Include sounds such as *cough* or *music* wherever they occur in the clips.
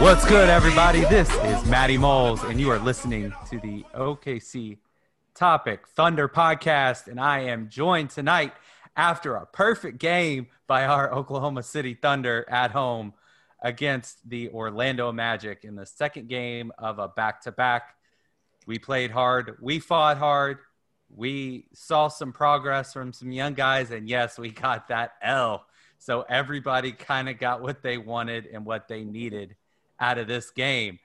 What's good, everybody? This is Matty Moles, and you are listening to the OKC Topic Thunder podcast. And I am joined tonight after a perfect game by our Oklahoma City Thunder at home against the Orlando Magic in the second game of a back to back. We played hard, we fought hard, we saw some progress from some young guys, and yes, we got that L. So everybody kind of got what they wanted and what they needed out of this game.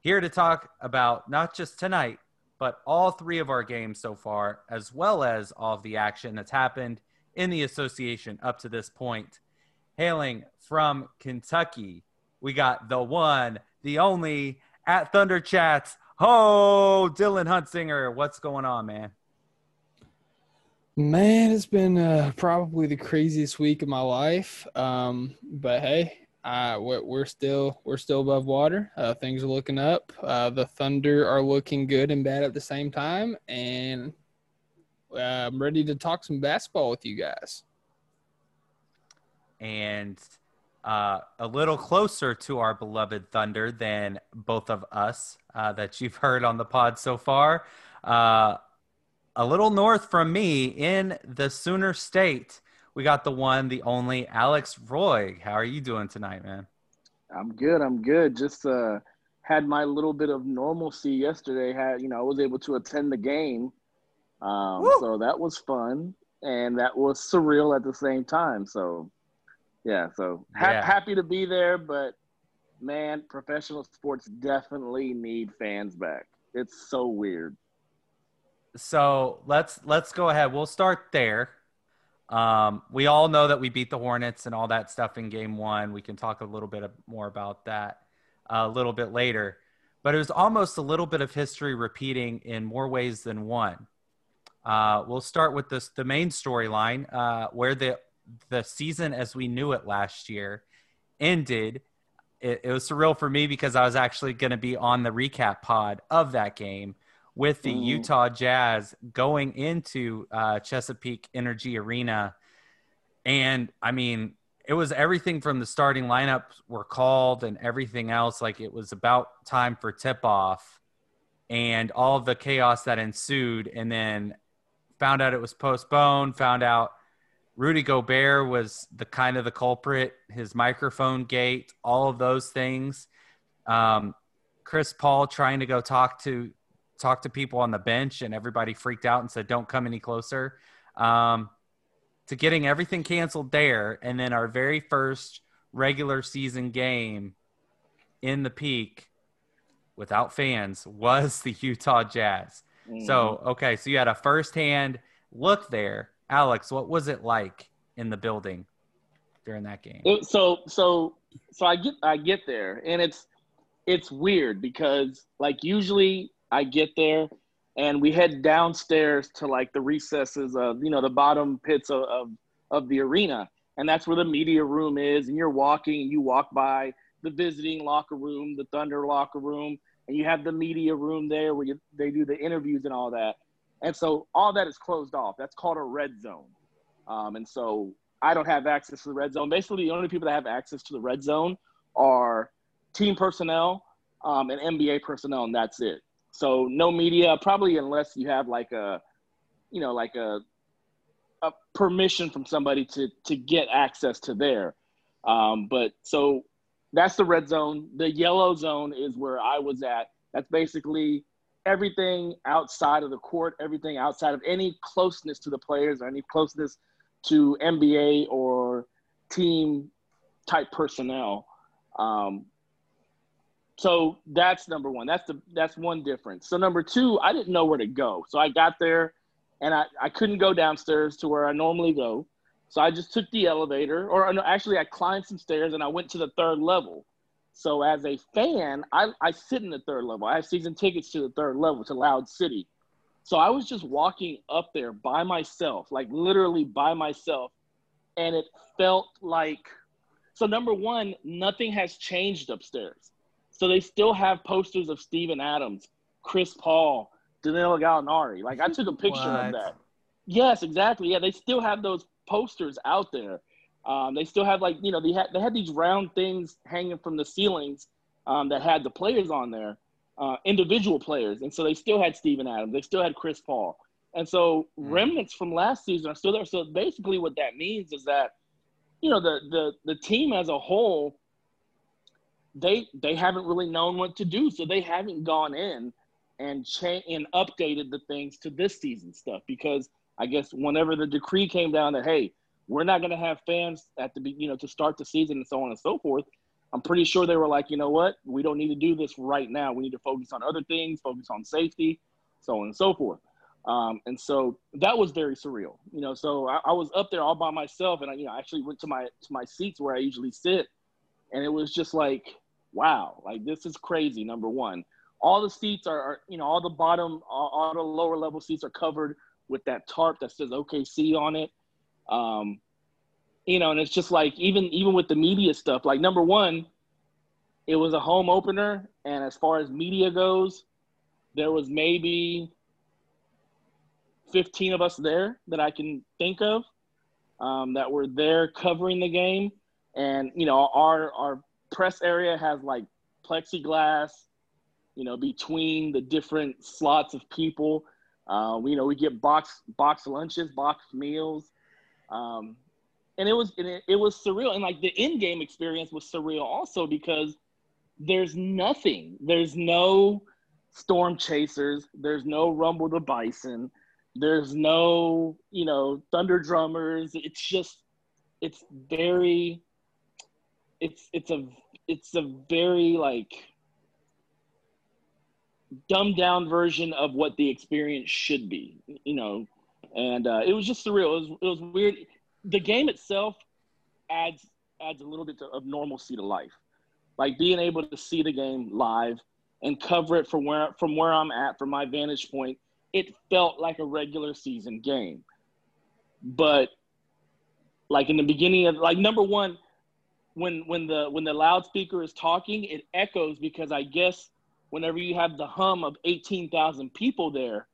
Here to talk about not just tonight, but all three of our games so far, as well as all of the action that's happened in the association up to this point. Hailing from Kentucky, we got the one, the only at Thunder Chats. Ho, Dylan Huntsinger. What's going on, man? Man, it's been uh, probably the craziest week of my life. Um, but hey, uh, we're, still we're still above water. Uh, things are looking up. Uh, the Thunder are looking good and bad at the same time, and uh, I'm ready to talk some basketball with you guys. and uh, a little closer to our beloved Thunder than both of us uh, that you've heard on the pod so far. Uh, a little north from me in the Sooner State, we got the one, the only Alex Roy. How are you doing tonight, man? I'm good. I'm good. Just uh, had my little bit of normalcy yesterday. Had you know, I was able to attend the game, um, Woo! so that was fun, and that was surreal at the same time. So, yeah. So ha- Yeah. happy to be there, but man, professional sports definitely need fans back. It's so weird. So let's let's go ahead. We'll start there. Um, we all know that we beat the Hornets and all that stuff in Game One. We can talk a little bit more about that uh, a little bit later. But it was almost a little bit of history repeating in more ways than one. Uh, we'll start with this the main storyline uh, where the the season as we knew it last year ended. It, it was surreal for me because I was actually going to be on the recap pod of that game with the Mhm. Utah Jazz going into uh, Chesapeake Energy Arena. And I mean, it was everything from the starting lineups were called and everything else. Like it was about time for tip off and all the chaos that ensued. And then found out it was postponed, found out Rudy Gobert was the kind of the culprit, his microphone gate, all of those things. Um, Chris Paul trying to go talk to talk to people on the bench, and everybody freaked out and said, "Don't come any closer." Um, to getting everything canceled there, and then our very first regular season game in the Peake without fans was the Utah Jazz. So, okay, so you had a firsthand look there. Alex, what was it like in the building during that game? So so so I get I get there and it's it's weird because like usually I get there and we head downstairs to like the recesses of you know the bottom pits of of, of the arena and that's where the media room is and you're walking and you walk by the visiting locker room the thunder locker room and you have the media room there where you, they do the interviews and all that and so all that is closed off that's called a red zone um, and so I don't have access to the red zone. Basically, the only people that have access to the red zone are team personnel um, and NBA personnel, and that's it. So no media, probably unless you have like a, you know, like a a permission from somebody to to get access to there. Um, but so that's the red zone. The yellow zone is where I was at. That's basically everything outside of the court, everything outside of any closeness to the players or any closeness to NBA or team type personnel. Um, so that's number one. That's the that's one difference. So number two, I didn't know where to go. So I got there and I, I couldn't go downstairs to where I normally go. So I just took the elevator, or no, actually, I climbed some stairs and I went to the third level. So as a fan, I, I sit in the third level. I have season tickets to the third level to Loud City. So I was just walking up there by myself, like literally by myself. And it felt like, so number one, nothing has changed upstairs. So they still have posters of Steven Adams, Chris Paul, Danilo Gallinari. Like I took a picture What? of that. Yes, exactly. Yeah, they still have those posters out there. Um, they still have like you know they had they had these round things hanging from the ceilings um, that had the players on there, uh, individual players, and so they still had Steven Adams. They still had Chris Paul, and so remnants from last season are still there. So basically, what that means is that you know the the the team as a whole they they haven't really known what to do, so they haven't gone in and cha- and updated the things to this season stuff because I guess whenever the decree came down that hey, we're not going to have fans at the you know to start the season and so on and so forth. I'm pretty sure they were like, you know what, we don't need to do this right now. We need to focus on other things, focus on safety, so on and so forth. Um, and so that was very surreal, you know. So I, I was up there all by myself, and I, you know, actually went to my to my seats where I usually sit, and it was just like, wow, like this is crazy. Number one, all the seats are, are you know, all the bottom, all, all the lower level seats are covered with that tarp that says OKC on it. Um, you know, and it's just like even even with the media stuff, like number one, it was a home opener, and as far as media goes, there was maybe 15 of us there that I can think of um, that were there covering the game. And, you know, our, our press area has like plexiglass, you know, between the different slots of people. Uh, you know, we get box box lunches, box meals. Um, and it was and it, it was surreal. And like the in-game experience was surreal also because there's nothing. There's no storm chasers. There's no rumble the bison. There's no, you know, thunder drummers. It's just, it's very, it's it's a it's a very like dumbed down version of what the experience should be, you know. And uh, it was just surreal. It was it was weird. The game itself adds adds a little bit of normalcy to life, like being able to see the game live and cover it from where from where I'm at from my vantage point. It felt like a regular season game, but like in the beginning of like number one, when when the when the loudspeaker is talking, it echoes because I guess whenever you have the hum of eighteen thousand people there,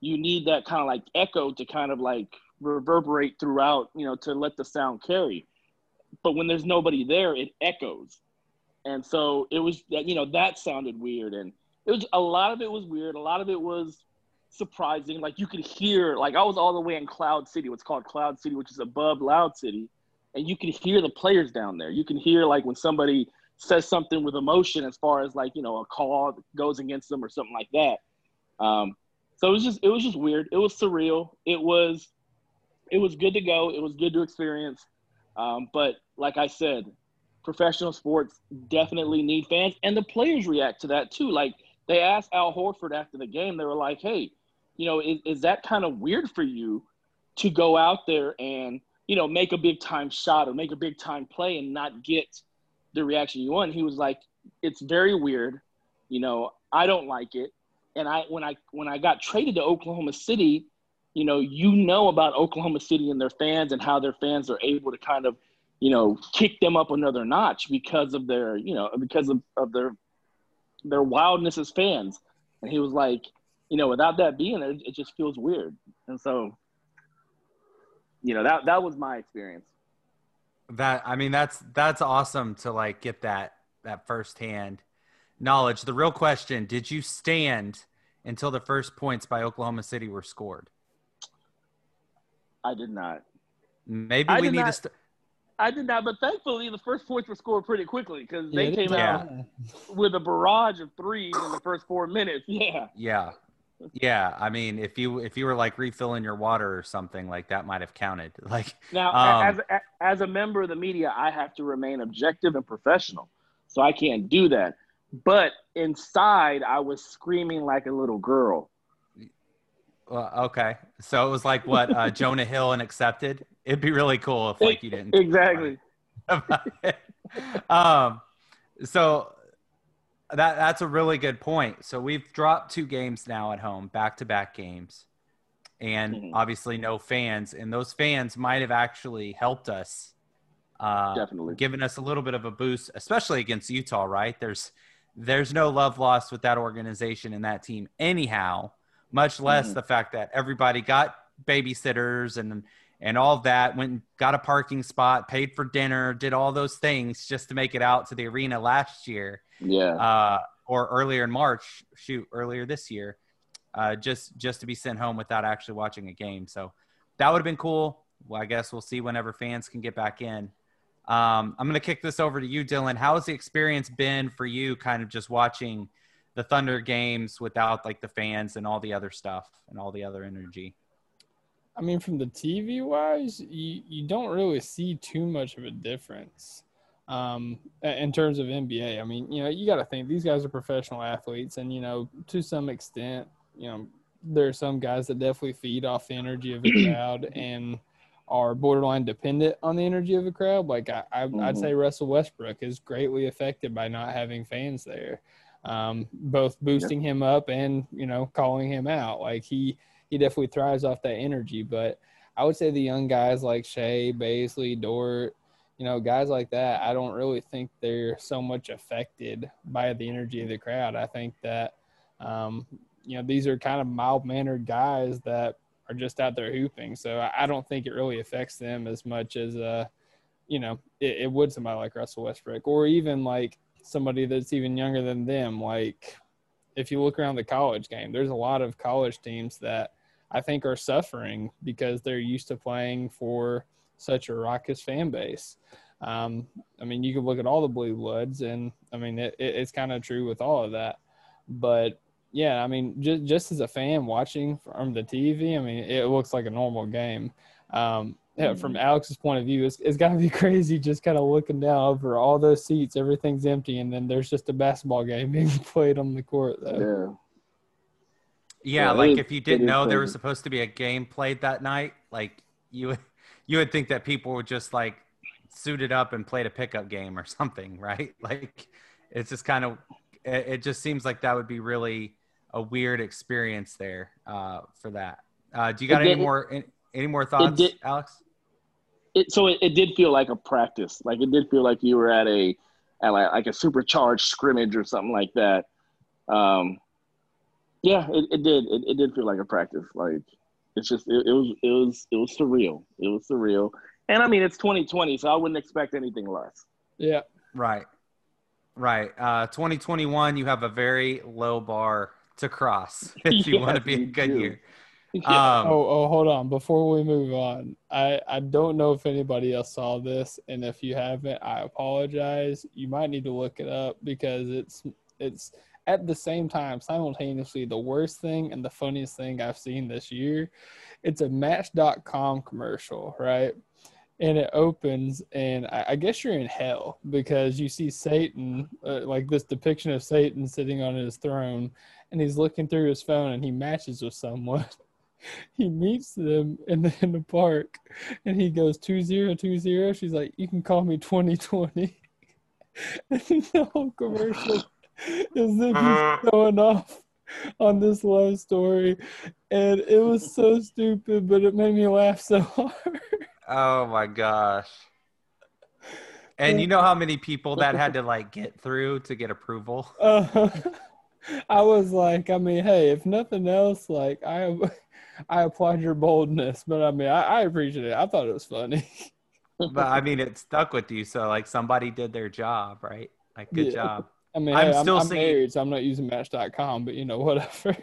you need that kind of like echo to kind of like reverberate throughout, you know, to let the sound carry. But when there's nobody there, it echoes. And so it was that, you know, that sounded weird. And it was a lot of it was weird. A lot of it was surprising. Like you could hear, like I was all the way in Cloud City, what's called Cloud City, which is above Loud City. And you can hear the players down there. You can hear like when somebody says something with emotion as far as like, you know, a call goes against them or something like that. Um, so it was just it was just weird. It was surreal. It was it was good to go. It was good to experience. Um, but like I said, professional sports definitely need fans, and the players react to that too. Like they asked Al Horford after the game, they were like, "Hey, you know, is, is that kind of weird for you to go out there and you know make a big time shot or make a big time play and not get the reaction you want?" He was like, "It's very weird. You know, I don't like it." And I when I when I got traded to Oklahoma City, you know, you know about Oklahoma City and their fans and how their fans are able to kind of, you know, kick them up another notch because of their, you know, because of, of their their wildness as fans. And he was like, you know, without that being there, it just feels weird. And so, you know, that that was my experience. That I mean, that's that's awesome to like get that that firsthand knowledge. The real question: Did you stand until the first points by Oklahoma City were scored? I did not. Maybe I we did need to. not- St- I did not, but thankfully the first points were scored pretty quickly because they Yeah, came did. out with a barrage of threes in the first four minutes. *laughs* Yeah. yeah, yeah. I mean, if you if you were like refilling your water or something like that, might have counted. *laughs* Like, Now, Um, as as a member of the media, I have to remain objective and professional, so I can't do that. But inside, I was screaming like a little girl. well, okay. So it was like what uh, *laughs* Jonah Hill and accepted. It'd be really cool if like you didn't Exactly. *laughs* um, so that that's a really good point. So we've dropped two games now at home, back to back games, and Mhm. obviously no fans, and those fans might have actually helped us, uh, Definitely. given us a little bit of a boost, especially against Utah. Right? There's there's no love lost with that organization and that team, anyhow. Much less Mhm. the fact that everybody got babysitters and and all that went and got a parking spot paid for dinner did all those things just to make it out to the arena last year. Yeah. uh, or earlier in march shoot earlier this year uh, just just to be sent home without actually watching a game. So that would have been cool. Well i guess we'll see whenever fans can get back in. Um, i'm going to kick this over to you dylan. How has the experience been for you kind of just watching the thunder games without like the fans and all the other stuff and all the other energy I mean, from the TV wise, you, you don't really see too much of a difference um, in terms of NBA. I mean, you know, you got to think these guys are professional athletes, and you know, to some extent, you know, there are some guys that definitely feed off the energy of the *clears throat* crowd and are borderline dependent on the energy of the crowd. Like I, I, I'd Mhm. say Russell Westbrook is greatly affected by not having fans there, um, both boosting him up and you know calling him out. Like he he definitely thrives off that energy. But I would say the young guys like Shai, Bazley, Dort, you know, guys like that, I don't really think they're so much affected by the energy of the crowd. I think that, um, you know, these are kind of mild mannered guys that are just out there hooping. So I don't think it really affects them as much as, uh, you know, it, it would somebody like Russell Westbrook or even like somebody that's even younger than them. Like if you look around the college game, there's a lot of college teams that I think are suffering because they're used to playing for such a raucous fan base. Um, I mean, you can look at all the blue bloods, and I mean, it, it, it's kind of true with all of that. But yeah, I mean, just just as a fan watching from the TV, I mean, it looks like a normal game. Um, yeah, from Alex's point of view, it's, it's got to be *laughs* crazy just kind of looking down over all those seats, everything's empty, and then there's just a basketball game *laughs* being played on the court. Though. Yeah. Like if you didn't know there was supposed to be a game played that night, like you would *laughs* you would think that people would just like suited up and played a pickup game or *laughs* something, right? Like it's just kind of it, it just seems like that would be really a weird experience there uh, for that. Uh, do you got It any did- more any, any more thoughts, did- Alex? It, so it, it did feel like a practice. Like it did feel like you were at a at like, like a supercharged scrimmage or something like that. Um, yeah, it, it did. It, it did feel like a practice. Like it's just it, it was it was it was surreal. It was surreal. And I mean it's 2020, so I wouldn't expect anything less. Yeah. Right, right. Uh, 2021, you have a very low bar to cross *laughs* if you want to be a good do. year. Yeah. Um, oh, oh, hold on. Before we move on, I, I don't know if anybody else saw this, and if you haven't, I apologize. You might need to look it up because it's it's at the same time simultaneously the worst thing and the funniest thing I've seen this year. It's a Match.com commercial, right? And it opens, and I, I guess you're in hell because you see Satan, uh, like this depiction of Satan sitting on his throne, and he's looking through his phone and he matches with someone *laughs* he meets them in the, in the park and he goes 2020 she's like you can call me 2020 *laughs* and the whole commercial is them just going off on this love story and it was so stupid but it made me laugh so hard Oh my gosh. And you know how many people that had to like get through to get approval? uh, *laughs* i was like i mean hey if nothing else like i i applaud your boldness but i mean i, I appreciate it i thought it was funny But I mean, it stuck with you. So like somebody did their job, right? Like good Yeah. job. I mean, I'm hey, I'm, still I'm married, so I'm not using Match.com, but you know, *laughs* whatever.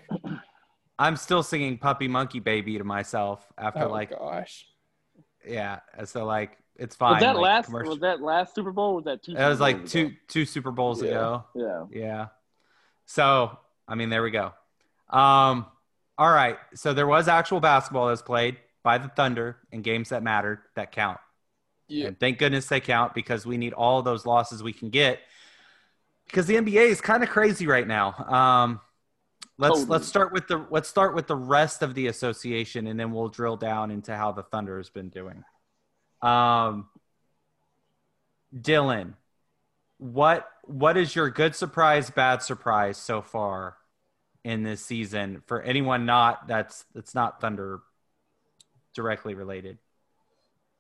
I'm still singing Puppy Monkey Baby to myself after like, oh like gosh, Yeah, so like it's fine. Was that like, last? commercial- Was that last Super Bowl? Was that two? It Super was like two ago? two Super Bowls Yeah. ago. Yeah. Yeah. So, I mean, there we go. Um, all right. So there was actual basketball that was played by the Thunder in games that mattered that count. Yeah. And thank goodness they count because we need all those losses we can get. Because the NBA is kind of crazy right now. Um, let's Totally. let's start with the let's start with the rest of the association, and then we'll drill down into how the Thunder has been doing. Um, Dylan, what what is your good surprise, bad surprise so far in this season for anyone not that's that's not Thunder directly related?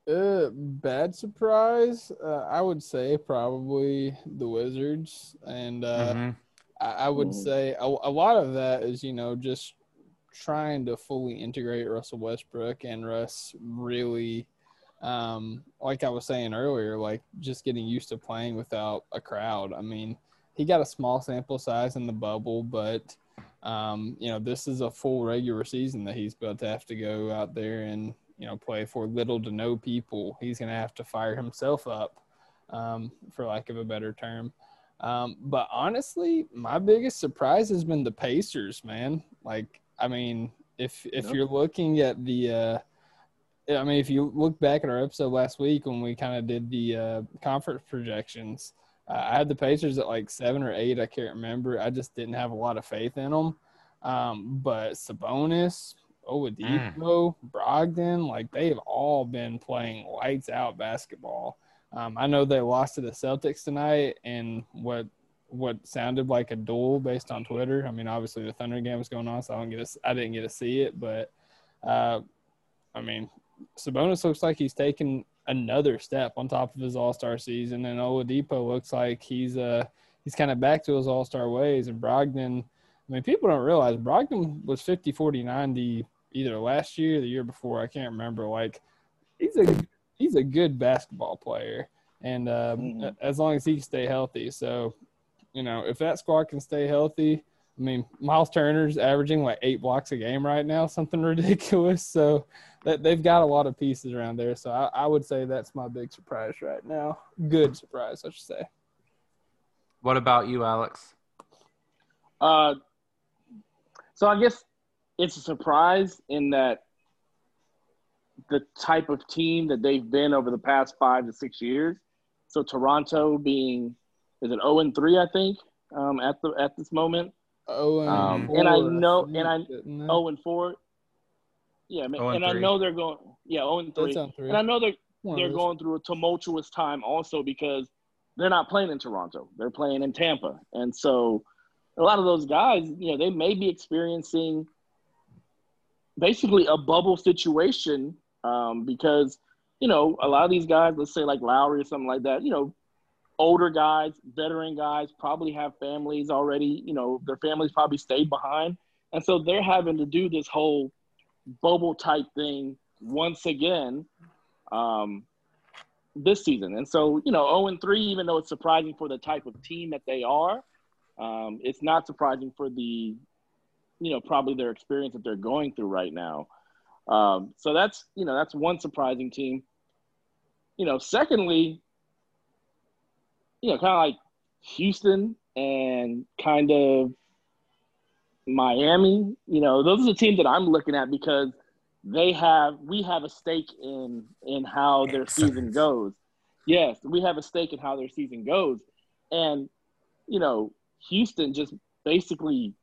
Uh, bad surprise. Uh, I would say probably the Wizards, and uh, Mhm. I, I would Mm. say a, a lot of that is you know just trying to fully integrate Russell Westbrook and Russ really, um, like I was saying earlier, like just getting used to playing without a crowd. I mean, he got a small sample size in the bubble, but um, you know this is a full regular season that he's about to have to go out there and you know play for little to no people. He's going to have to fire himself up, um, for lack of a better term. Um, but honestly, my biggest surprise has been the Pacers, man. Like, I mean, if if you're looking at the, uh, I mean, if you look back at our episode last week when we kind of did the uh, conference projections, uh, I had the Pacers at like seven or eight. I can't remember. I just didn't have a lot of faith in them. Um, but Sabonis, Oladipo, Brogdon, like they've all been playing lights out basketball. Um, I know they lost to the Celtics tonight, in what what sounded like a duel based on Twitter. I mean, obviously the Thunder game was going on, so I don't get to, I didn't get to see it, but uh, I mean, Sabonis looks like he's taken another step on top of his All Star season, and Oladipo looks like he's uh he's kind of back to his All Star ways, and Brogdon. I mean, people don't realize Brogdon was 50, 40, 90 either last year or the year before. I can't remember. Like, he's a he's a good basketball player, and um, Mhm. as long as he can stay healthy. So, you know, if that squad can stay healthy, I mean, Miles Turner's averaging like eight blocks a game right now, *laughs* something ridiculous. So, that they've got a lot of pieces around there. So, I, I would say that's my big surprise right now. Good surprise, I should say. What about you, Alex? Uh, so I guess it's a surprise in that the type of team that they've been over the past five to six years. So Toronto being is it zero and three, I think, um, at the at this moment. Oh, and, Um, four, and I know- and I- zero and four. Yeah, man, and, and I know they're going. Yeah, zero and three. Three. And I know they're One they're going through a tumultuous time also because they're not playing in Toronto. They're playing in Tampa. And so a lot of those guys, you know, they may be experiencing basically a bubble situation um, because, you know, a lot of these guys, let's say like Lowry or something like that, you know, older guys, veteran guys probably have families already, you know, their families probably stayed behind. And so they're having to do this whole bubble type thing once again um, this season. And so, you know, 0 and 3, even though it's surprising for the type of team that they are, um, it's not surprising for the, you know, probably their experience that they're going through right now. Um, so that's, you know, that's one surprising team. You know, secondly, you know, kind of like Houston and kind of Miami, you know, those are the teams that I'm looking at because they have we have a stake in in how their season goes. Yes, we have a stake in how their season goes. And you know, Houston just basically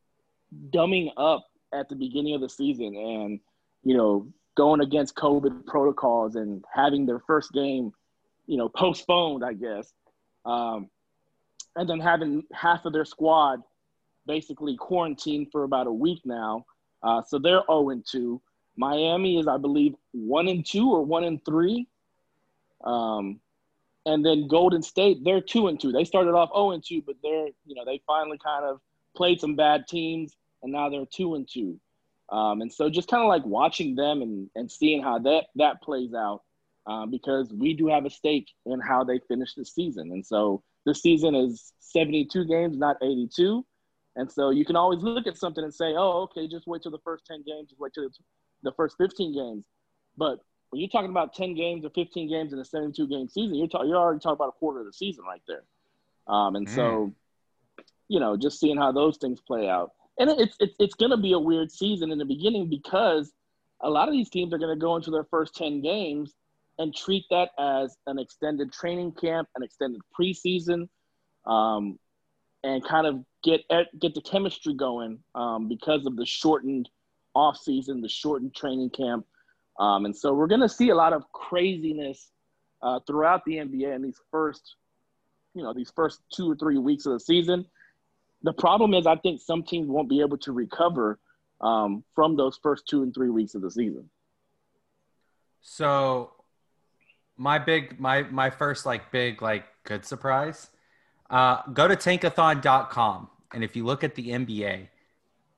dumbing up at the beginning of the season and you know, going against COVID protocols and having their first game, you know, *laughs* postponed, I guess. Um, and then having half of their squad basically quarantined for about a week now. Uh, so they're 0 and 2. Miami is, I believe, 1 and 2 or 1 and 3. Um, and then Golden State, they're 2 and 2. They started off 0 and 2, but they're, you know, they finally kind of played some bad teams, and now they're 2 and 2. Um, and so just kind of like watching them and, and seeing how that, that plays out uh, because we do have a stake in how they finish the season. And so this season is 72 games, not 82. And so you can always look at something and say, oh, okay, just wait till the first 10 games, just wait till the first 15 games. But when you're talking about 10 games or 15 games in a 72 game season, you're, talking you're already talking about a quarter of the season right there. Um, and so, you know, just seeing how those things play out. And it's, it's, it's going to be a weird season in the beginning because a lot of these teams are going to go into their first 10 games and treat that as an extended training camp, an extended preseason, um, and kind of get get the chemistry going um, because of the shortened off season, the shortened training camp, um, and so we're going to see a lot of craziness uh, throughout the NBA in these first, you know, these first two or three weeks of the season. The problem is, I think some teams won't be able to recover um, from those first two and three weeks of the season. So my big my my first like big like good surprise uh go to tankathon.com and if you look at the nba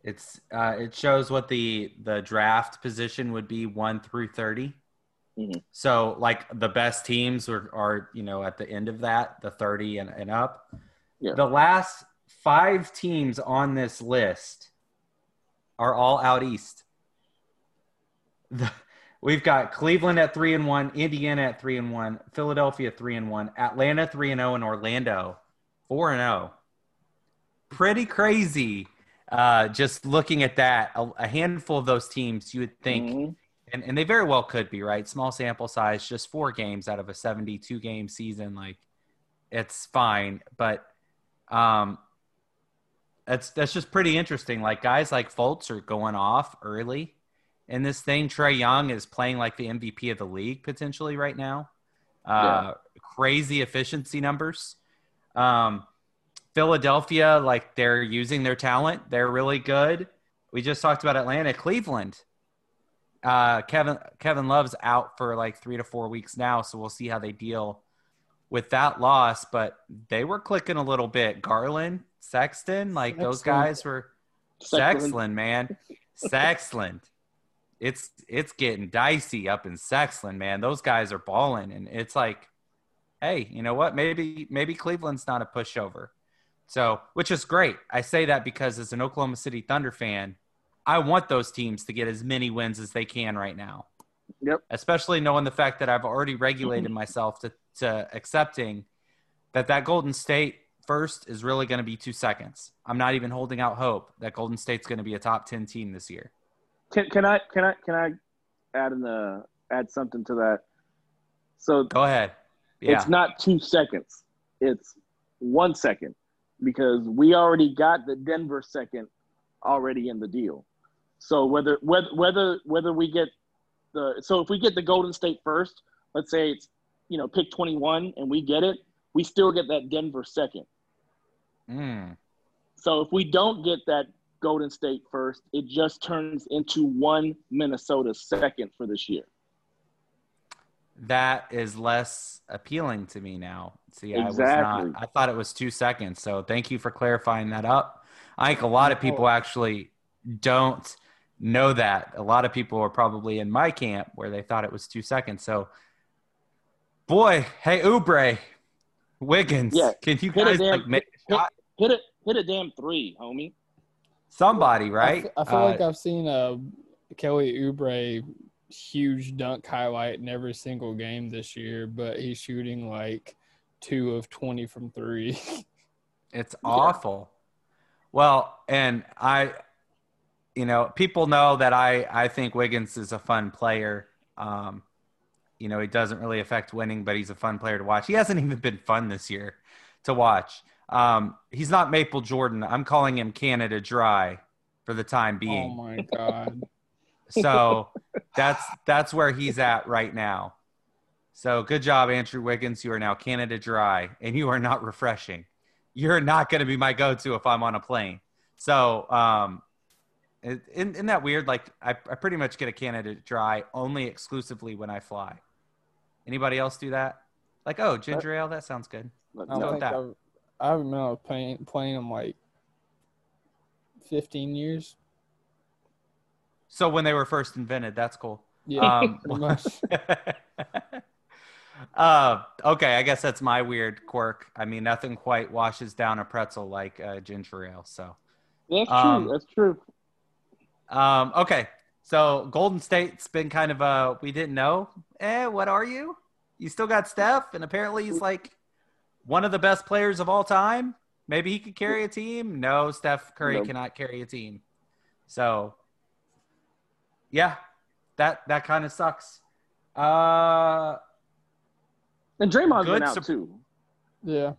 it's uh it shows what the the draft position would be 1 through 30 Mhm. so like the best teams are are you know at the end of that the 30 and, and up Yeah. the last five teams on this list are all out east the, We've got Cleveland at three and one, Indiana at three and one, Philadelphia three and one, Atlanta three and zero, and Orlando four and zero. Pretty crazy. Uh, just looking at that, a, a handful of those teams, you would think, Mhm. and, and they very well could be right. Small sample size, just four games out of a seventy-two game season. Like, it's fine, but um, that's that's just pretty interesting. Like guys like Fultz are going off early in this thing. Trae Young is playing like the MVP of the league potentially right now. Uh, Crazy efficiency numbers. Um, Philadelphia, like they're using their talent. They're really good. We just talked about Atlanta, Cleveland. Uh, Kevin Kevin Love's out for like three to four weeks now, so we'll see how they deal with that loss. But they were clicking a little bit. Garland, Sexton, like those guys were Sexton. Sexland, man. Sexland. It's it's getting dicey up in Sexland, man. Those guys are balling, and it's like, hey, you know what? Maybe maybe Cleveland's not a pushover. So, which is great. I say that because as an Oklahoma City Thunder fan, I want those teams to get as many wins as they can right now. Yep. Especially knowing the fact that I've already regulated myself to to accepting that that Golden State first is really going to be two seconds. I'm not even holding out hope that Golden State's going to be a top 10 team this year. Can, can I can I can I add in uh add something to that? So Go ahead. Yeah. it's not two seconds; it's one second because we already got the Denver second already in the deal. So whether whether whether whether we get the so if we get the Golden State first, let's say it's you know pick twenty one and we get it, we still get that Denver second. Mm. So if we don't get that Golden State first, it just turns into one Minnesota second for this year. That is less appealing to me now. See, I was not. I thought it was two seconds. So thank you for clarifying that up. I think a lot of people actually don't know that. A lot of people are probably in my camp where they thought it was two seconds. So, boy, hey Oubre, Wiggins, Yeah, can you guys like make a shot? Hit it, hit a damn three, homie. somebody right? f- I feel Uh, like I've seen a Kelly Oubre huge dunk highlight in every single game this year, but he's shooting like two of twenty from three. *laughs* It's awful. Well, and I, you know, people know that I I think Wiggins is a fun player. Um, you know, he doesn't really affect winning, but he's a fun player to watch. He hasn't even been fun this year to watch. Um, he's not Maple Jordan. I'm calling him Canada Dry for the time being. oh my god! So that's that's where he's at right now. So good job, Andrew Wiggins. You are now Canada Dry, and you are not refreshing. You're not going to be my go-to if I'm on a plane. So, um, it- isn't, isn't that weird? Like, I, I pretty much get a Canada Dry only exclusively when I fly. Anybody else do that? Like, oh, ginger ale, that sounds good. I No, don't think that- I've, I haven't been on a plane playing them like fifteen years. So when they were first invented, that's cool. Yeah, Um, *laughs* *laughs* uh, okay, I guess that's my weird quirk. I mean, nothing quite washes down a pretzel like uh, ginger ale. So, That's true. Um, That's true. um, okay. So Golden State's been kind of a we didn't know. Eh, what are you? You still got Steph, and apparently he's like one of the best players of all time. Maybe he could carry a team. No, Steph Curry Nope. cannot carry a team. So, yeah, that that kind of sucks. Uh, And Draymond's Good been out sup- too. Yeah.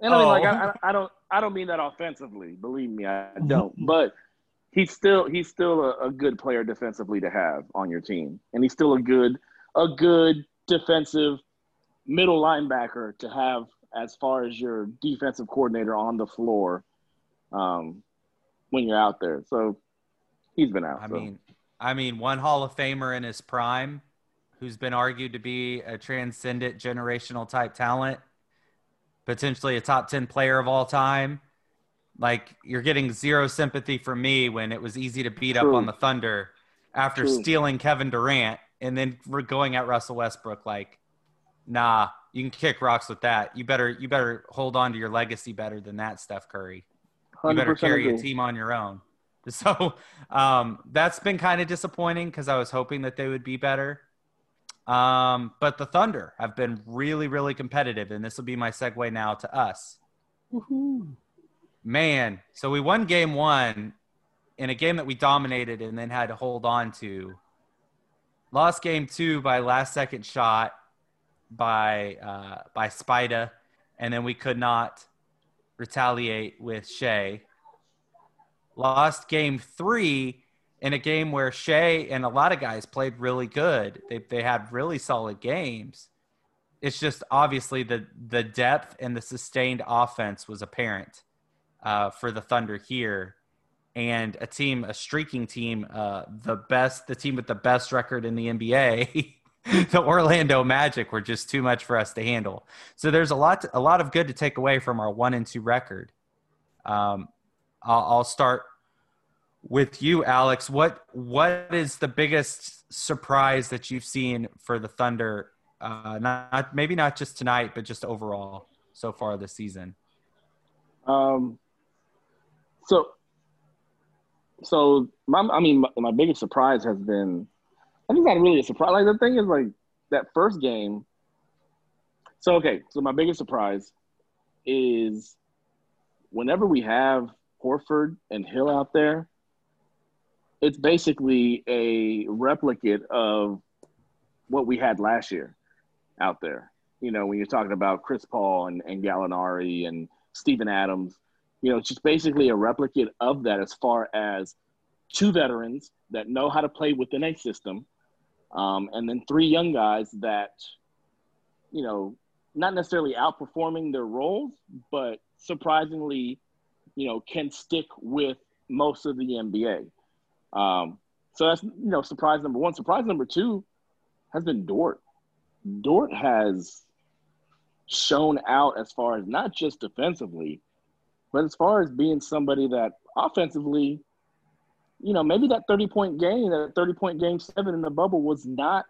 And I mean, like Oh. I, I I don't I don't mean that offensively. Believe me, I don't. But he's still he's still a, a good player defensively to have on your team, and he's still a good a good defensive middle linebacker to have as far as your defensive coordinator on the floor um, when you're out there. So he's been out. I so. mean, I mean, one Hall of Famer in his prime, who's been argued to be a transcendent generational type talent, potentially a top ten player of all time. Like you're getting zero sympathy from me when it was easy to beat up on the Thunder after True. stealing Kevin Durant and then we're going at Russell Westbrook. Like, nah, you can kick rocks with that. You better you better hold on to your legacy better than that, Steph Curry you better 100% carry a team on your own. *laughs* So um, that's been kind of disappointing because I was hoping that they would be better. Um, but the Thunder have been really, really competitive, and this will be my segue now to us. Man, so we won game one in a game that we dominated and then had to hold on to. Lost game two by last second shot by uh, by Spida, and then we could not retaliate with Shai. Lost game three in a game where Shai and a lot of guys played really good. They they had really solid games. It's just obviously the the depth and the sustained offense was apparent uh, for the Thunder here, and a team, a streaking team, uh, the best, the team with the best record in the NBA. *laughs* *laughs* the Orlando Magic were just too much for us to handle. So there's a lot, a lot of good to take away from our one and two record. Um, I'll, I'll start with you, Alex. What what is the biggest surprise that you've seen for the Thunder? Uh, not maybe not just tonight, but just overall so far this season. Um, so, so my, I mean, my, my biggest surprise has been, I think not really a surprise. Like the thing is, like that first game. So okay, so my biggest surprise is whenever we have Horford and Hill out there, it's basically a replicate of what we had last year out there. You know, when you're talking about Chris Paul and, and Gallinari and Steven Adams, you know, it's just basically a replicate of that as far as two veterans that know how to play within a system, um, and then three young guys that, you know, not necessarily outperforming their roles, but surprisingly, you know, can stick with most of the NBA. Um, so that's you know surprise number one. Surprise number two has been Dort. Dort has shown out as far as not just defensively, but as far as being somebody that offensively, you know, maybe that 30 point game, that 30 point game seven in the bubble was not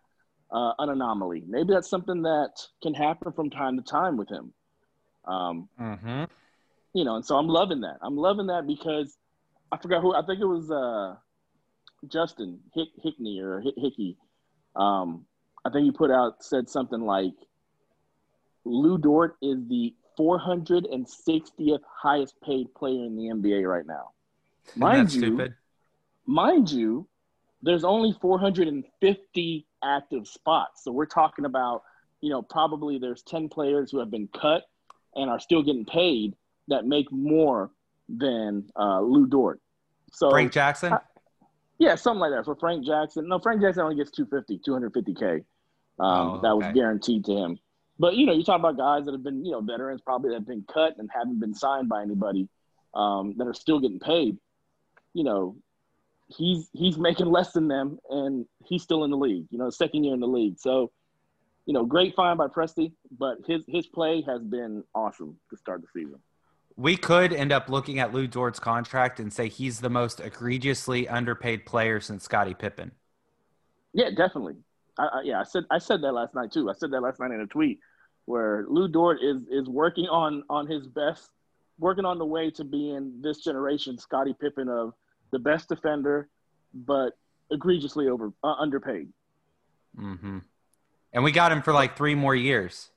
uh, an anomaly. Maybe that's something that can happen from time to time with him. Um, Mm-hmm. you know, and so I'm loving that. I'm loving that because I forgot who I think it was uh, Justin Hick, Hickney or Hick, Hickey. Um, I think he put out said something like Lou Dort is the 460th highest paid player in the NBA right now. Mind you, stupid. Mind you, there's only 450 active spots. So we're talking about, you know, probably there's 10 players who have been cut and are still getting paid that make more than uh, Lou Dort. So Frank Jackson. yeah, something like that. For Frank Jackson, no, Frank Jackson only gets 250, 250k. Um, Oh, That was guaranteed to him. But you know, you talk about guys that have been, you know, veterans probably that have been cut and haven't been signed by anybody um, that are still getting paid. You know, he's he's making less than them, and he's still in the league. You know, second year in the league. So, you know, great find by Presti, but his his play has been awesome to start the season. We could end up looking at Lou Dort's contract and say he's the most egregiously underpaid player since Scottie Pippen. Yeah, definitely. I, I, yeah, I said I said that last night too. I said that last night in a tweet where Lou Dort is is working on on his best, working on the way to being this generation Scottie Pippen of the best defender, but egregiously over uh, underpaid. hmm And we got him for like three more years.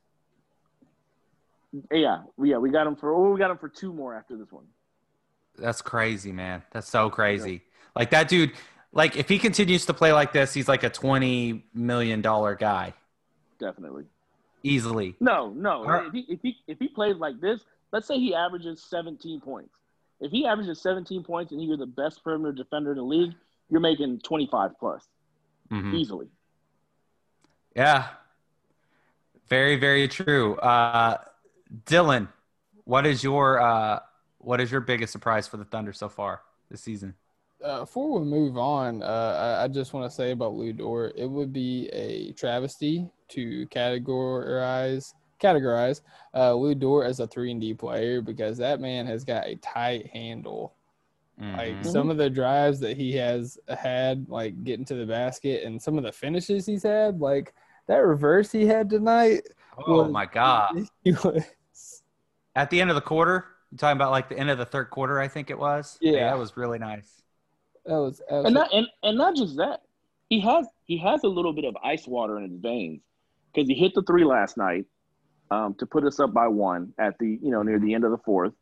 Yeah, yeah, we got him for oh, we got him for two more after this one. That's crazy, man. That's so crazy. Like that dude. Like if he continues to play like this, he's like a twenty million dollar guy Definitely. easily. No, no. If he if he if he plays like this, let's say he averages 17 points. If he averages 17 points and you're the best perimeter defender in the league, you're making 25 plus Mhm. easily. Yeah. Very, very true. Uh, Dylan, what is your uh, what is your biggest surprise for the Thunder so far this season? Uh, before we move on, uh, I, I just want to say about Lou Dort, it would be a travesty to categorize categorize uh, Lou Dort as a three and D player because that man has got a tight handle. Like Mhm. some of the drives that he has had, like getting to the basket, and some of the finishes he's had, like that reverse he had tonight. oh was my god! ridiculous. At the end of the quarter, you're talking about like the end of the third quarter, I think it was. Yeah. that was really nice. That was And not and, and not just that. He has he has a little bit of ice water in his veins because he hit the three last night um, to put us up by one at the you know near the end of the fourth,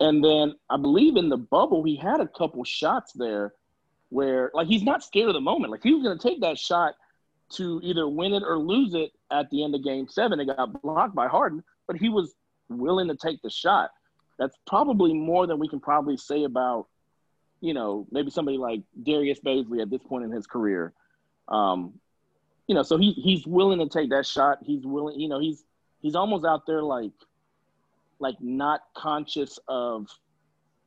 and then I believe in the bubble he had a couple shots there where like he's not scared of the moment. Like he was going to take that shot to either win it or lose it at the end of Game Seven. It got blocked by Harden, but he was willing to take the shot. That's probably more than we can probably say about you know, maybe somebody like Darius Bazley at this point in his career. Um, you know, so he he's willing to take that shot. He's willing, you know, he's he's almost out there like like not conscious of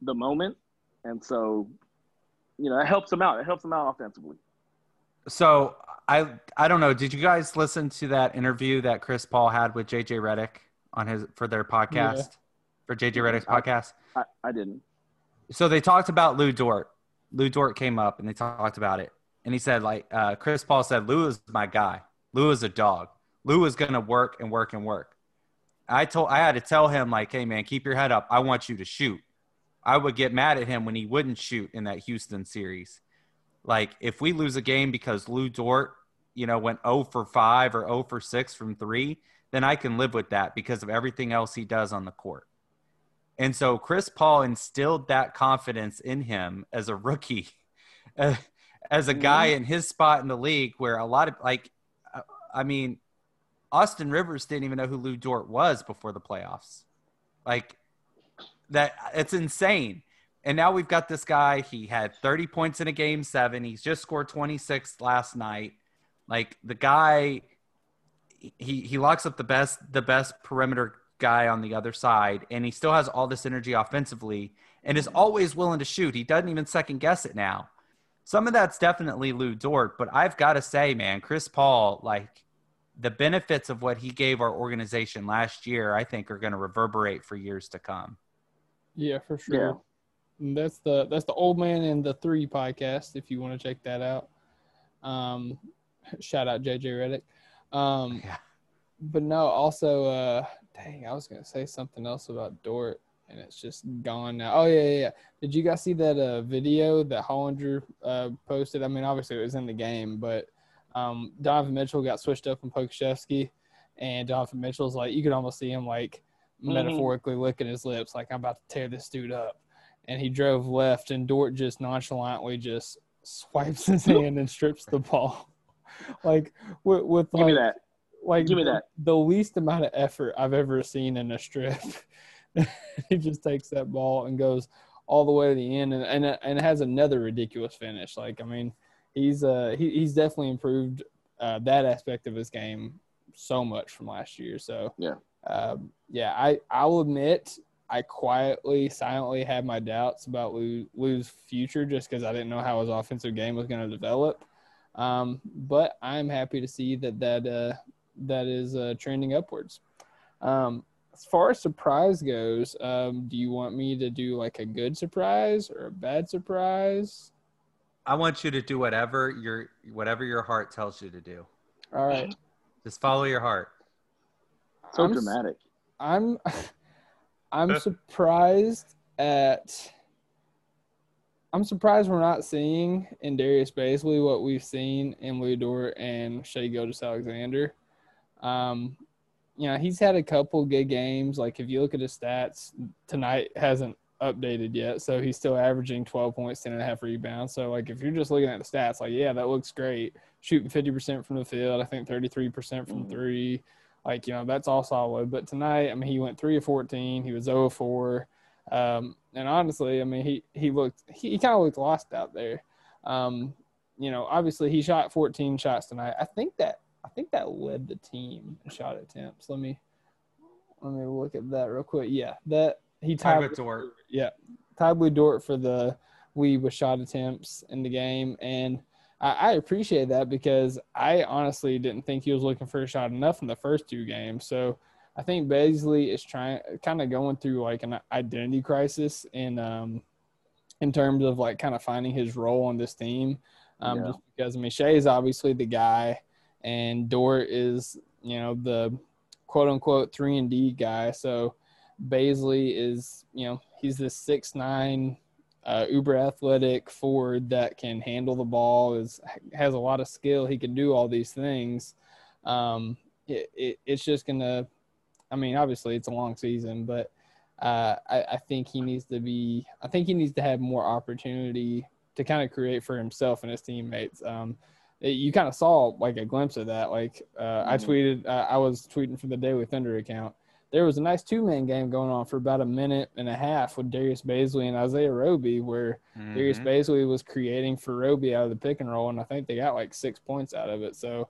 the moment. And so, you know, that helps him out. It helps him out offensively. So I I don't know. Did you guys listen to that interview that Chris Paul had with JJ Redick on his for their podcast Yeah. for JJ Redick's I- podcast? I, I didn't. so they talked about Lou Dort. Lou Dort came up and they talked about it. And he said, like, uh, Chris Paul said, Lou is my guy. Lou is a dog. Lou is going to work and work and work. I told, I had to tell him, like, hey, man, keep your head up. I want you to shoot. I would get mad at him when he wouldn't shoot in that Houston series. Like, if we lose a game because Lou Dort, you know, went 0 for 5 or 0 for 6 from three, then I can live with that because of everything else he does on the court. And so Chris Paul instilled that confidence in him as a rookie, *laughs* as a guy mm-hmm. in his spot in the league where a lot of like, I mean, Austin Rivers didn't even know who Lou Dort was before the playoffs. Like that, it's insane. And now we've got this guy. He had 30 points in a game seven. He's just scored 26 last night. Like the guy, he he locks up the best the best perimeter guy on the other side, and he still has all this energy offensively, and is always willing to shoot. He doesn't even second guess it now. Some of that's definitely Lou Dort, but I've got to say, man, Chris Paul, like the benefits of what he gave our organization last year, I think are going to reverberate for years to come. Yeah, for sure. And that's the that's the Old Man and the Three podcast. If you want to check that out, um, shout out JJ Redick. Um, *laughs* Yeah. but no, also, uh, dang, I was gonna say something else about Dort, and it's just gone now. Oh yeah, yeah. yeah. Did you guys see that uh, video that Hollinger uh, posted? I mean, obviously it was in the game, but um, Donovan Mitchell got switched up from Pokusevski, and Donovan Mitchell's like, you could almost see him like Mhm. metaphorically licking his lips, like I'm about to tear this dude up. And he drove left, and Dort just nonchalantly just swipes his *laughs* hand and strips the ball, *laughs* like with, with Give me like, that. like Give me the, that. the least amount of effort I've ever seen in a strip. *laughs* he just takes that ball and goes all the way to the end, and and, and it has another ridiculous finish. Like I mean, he's uh he, he's definitely improved uh, that aspect of his game so much from last year. So Yeah. um, yeah, I I'll admit I quietly, silently had my doubts about Lou, Lou's future just because I didn't know how his offensive game was going to develop. Um, but I'm happy to see that that uh, that is uh, trending upwards. Um, as far as surprise goes, um, do you want me to do like a good surprise or a bad surprise? I want you to do whatever your whatever your heart tells you to do. All right, Just follow your heart. So I'm dramatic. I'm *laughs* I'm surprised at I'm surprised we're not seeing in Darius Bazley what we've seen in Louis Dort and Shai Gilgeous-Alexander. Um, you know, he's had a couple good games. Like if you look at his stats tonight, hasn't updated yet, so he's still averaging 12 points, 10 and a half rebounds. So like if you're just looking at the stats, like yeah, that looks great. Shooting 50% from the field, I think 33% from three. Like you know, that's all solid. But tonight, I mean, he went three of 14. He was 0 of 4. Um, and honestly, I mean, he he looked he, he kind of looked lost out there. Um, you know, obviously he shot 14 shots tonight. I think that I think that led the team in shot attempts. Let me let me look at that real quick. Yeah, that he Tied with Dort. yeah, tied with Dort for the lead with shot attempts in the game, and I, I appreciate that because I honestly didn't think he was looking for a shot enough in the first two games. So I think Bazley is trying, kind of going through like an identity crisis in um, in terms of like kind of finding his role on this team. Um, Yeah. Just because I mean Shai is obviously the guy, and Dort is you know the quote unquote three and D guy. So Bazley is you know he's this six nine uh, uber athletic forward that can handle the ball is has a lot of skill. He can do all these things. Um, it, it, it's just gonna i mean obviously it's a long season but uh, I, I think he needs to be i think he needs to have more opportunity to kind of create for himself and his teammates. Um, you kind of saw like a glimpse of that. Like uh, i Mhm. tweeted uh, i was tweeting from the daily thunder account there was a nice two man game going on for about a minute and a half with Darius Bazley and Isaiah Roby, where Darius Mhm. Bazley was creating for Roby out of the pick and roll, and I think they got like six points out of it. So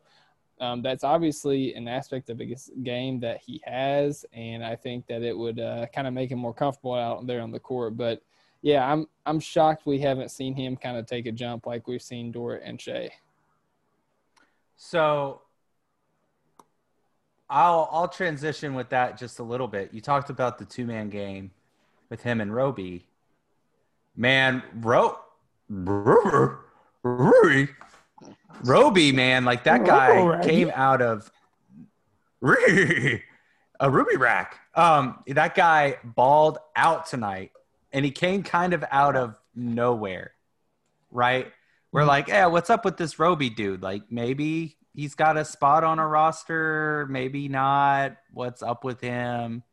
um, that's obviously an aspect of his game that he has, and I think that it would uh, kind of make him more comfortable out there on the court. But yeah, I'm I'm shocked we haven't seen him kind of take a jump like we've seen Dort and Shai. So I'll I'll transition with that just a little bit. You talked about the two man game with him and Roby. Man, Ro Roby, Roby, man, like that guy came out of a ruby rack. Um, that guy balled out tonight, and he came kind of out of nowhere, right? We're like, yeah, what's up with this Roby dude? Like, maybe he's got a spot on a roster, maybe not. What's up with him?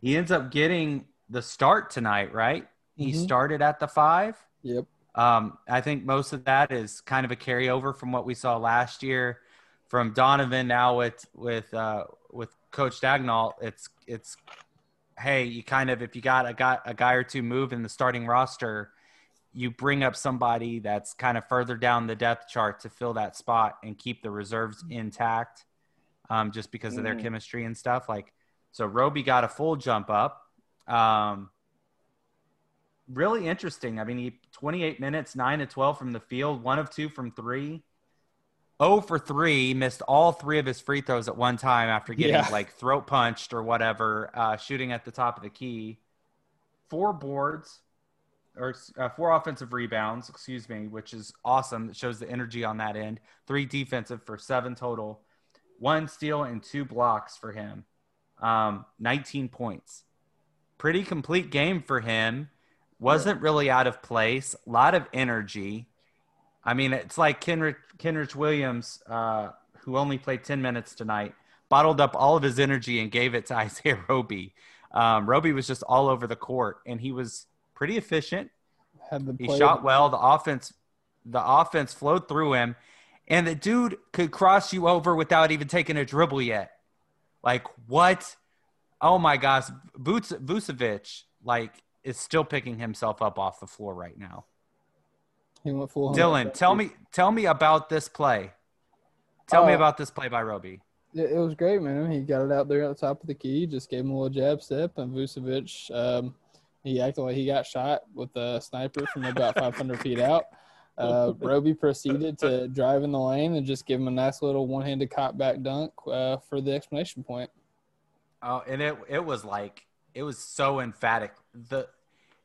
He ends up getting the start tonight, right? He Mhm. started at the five. Yep. Um, I think most of that is kind of a carryover from what we saw last year from Donovan. Now with with uh, with Coach Daigneault, it's it's hey, you kind of if you got a guy a guy or two move in the starting roster, you bring up somebody that's kind of further down the depth chart to fill that spot and keep the reserves intact, um, just because of their Mhm. chemistry and stuff. Like so, Roby got a full jump up. Um, really interesting. I mean, he 28 minutes, 9 to 12 from the field, 1 of 2 from 3. 0 for 3, missed all 3 of his free throws at one time after getting Yeah. like throat punched or whatever, uh, shooting at the top of the key. Four boards or uh, four offensive rebounds, excuse me, which is awesome. It shows the energy on that end. 3 defensive for 7 total. One steal and two blocks for him. Um, 19 points. Pretty complete game for him wasn't really out of place. A lot of energy. I mean, it's like Kenrich, Kenrich Williams, uh, who only played 10 minutes tonight, bottled up all of his energy and gave it to *laughs* Isaiah Roby. Um, Roby was just all over the court, and he was pretty efficient. Had the He shot well. The offense, the offense flowed through him, and the dude could cross you over without even taking a dribble yet. Like what? Oh my gosh, Vuce- Vucevic like is still picking himself up off the floor right now. He went full. Dylan, tell me, tell me about this play. Tell me Uh, about this play by Roby. It, it was great, man. He got it out there at the top of the key, just gave him a little jab step, and Vucevic, um, he acted like he got shot with a sniper from about 500 feet *laughs* out. Uh, Roby proceeded to drive in the lane and just give him a nice little one-handed cop back dunk uh, for the explanation point. Oh, and it it was like it was so emphatic. The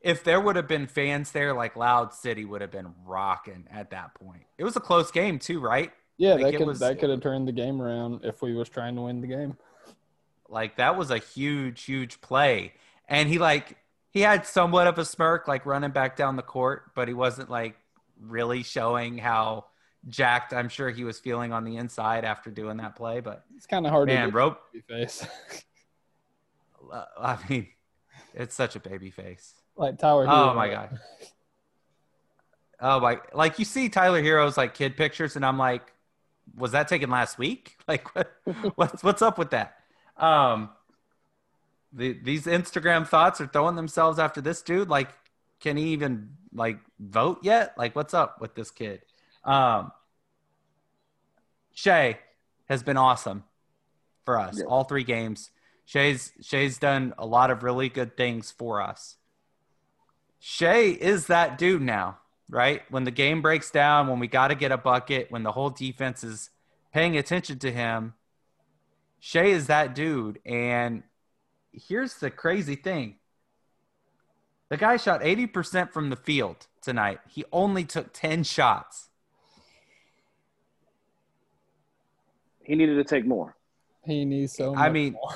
if there would have been fans there, like Loud City would have been rocking at that point. It was a close game too, right? Yeah, Like, that could was- that could have turned the game around if we was trying to win the game. Like that was a huge, huge play. And he like he had somewhat of a smirk, like running back down the court, but he wasn't like really showing how jacked I'm sure he was feeling on the inside after doing that play. But It's kind of hard man, to rope. face. I mean, it's such a baby face. like Tyler. Oh Herro. my god. Oh my! Like you see Tyler Herro's like kid pictures, and I'm like, was that taken last week? *laughs* Like, what, what's what's up with that? Um, the, these Instagram thoughts are throwing themselves after this dude. Like, can he even like vote yet? Like, what's up with this kid? Um, Shai has been awesome for us Yeah. all three games. Shai's Shai's done a lot of really good things for us. Shai is that dude now, right? When the game breaks down, when we got to get a bucket, when the whole defense is paying attention to him, Shai is that dude. And here's the crazy thing the guy shot 80% from the field tonight, he only took 10 shots. He needed to take more. He needs so. I mean- more.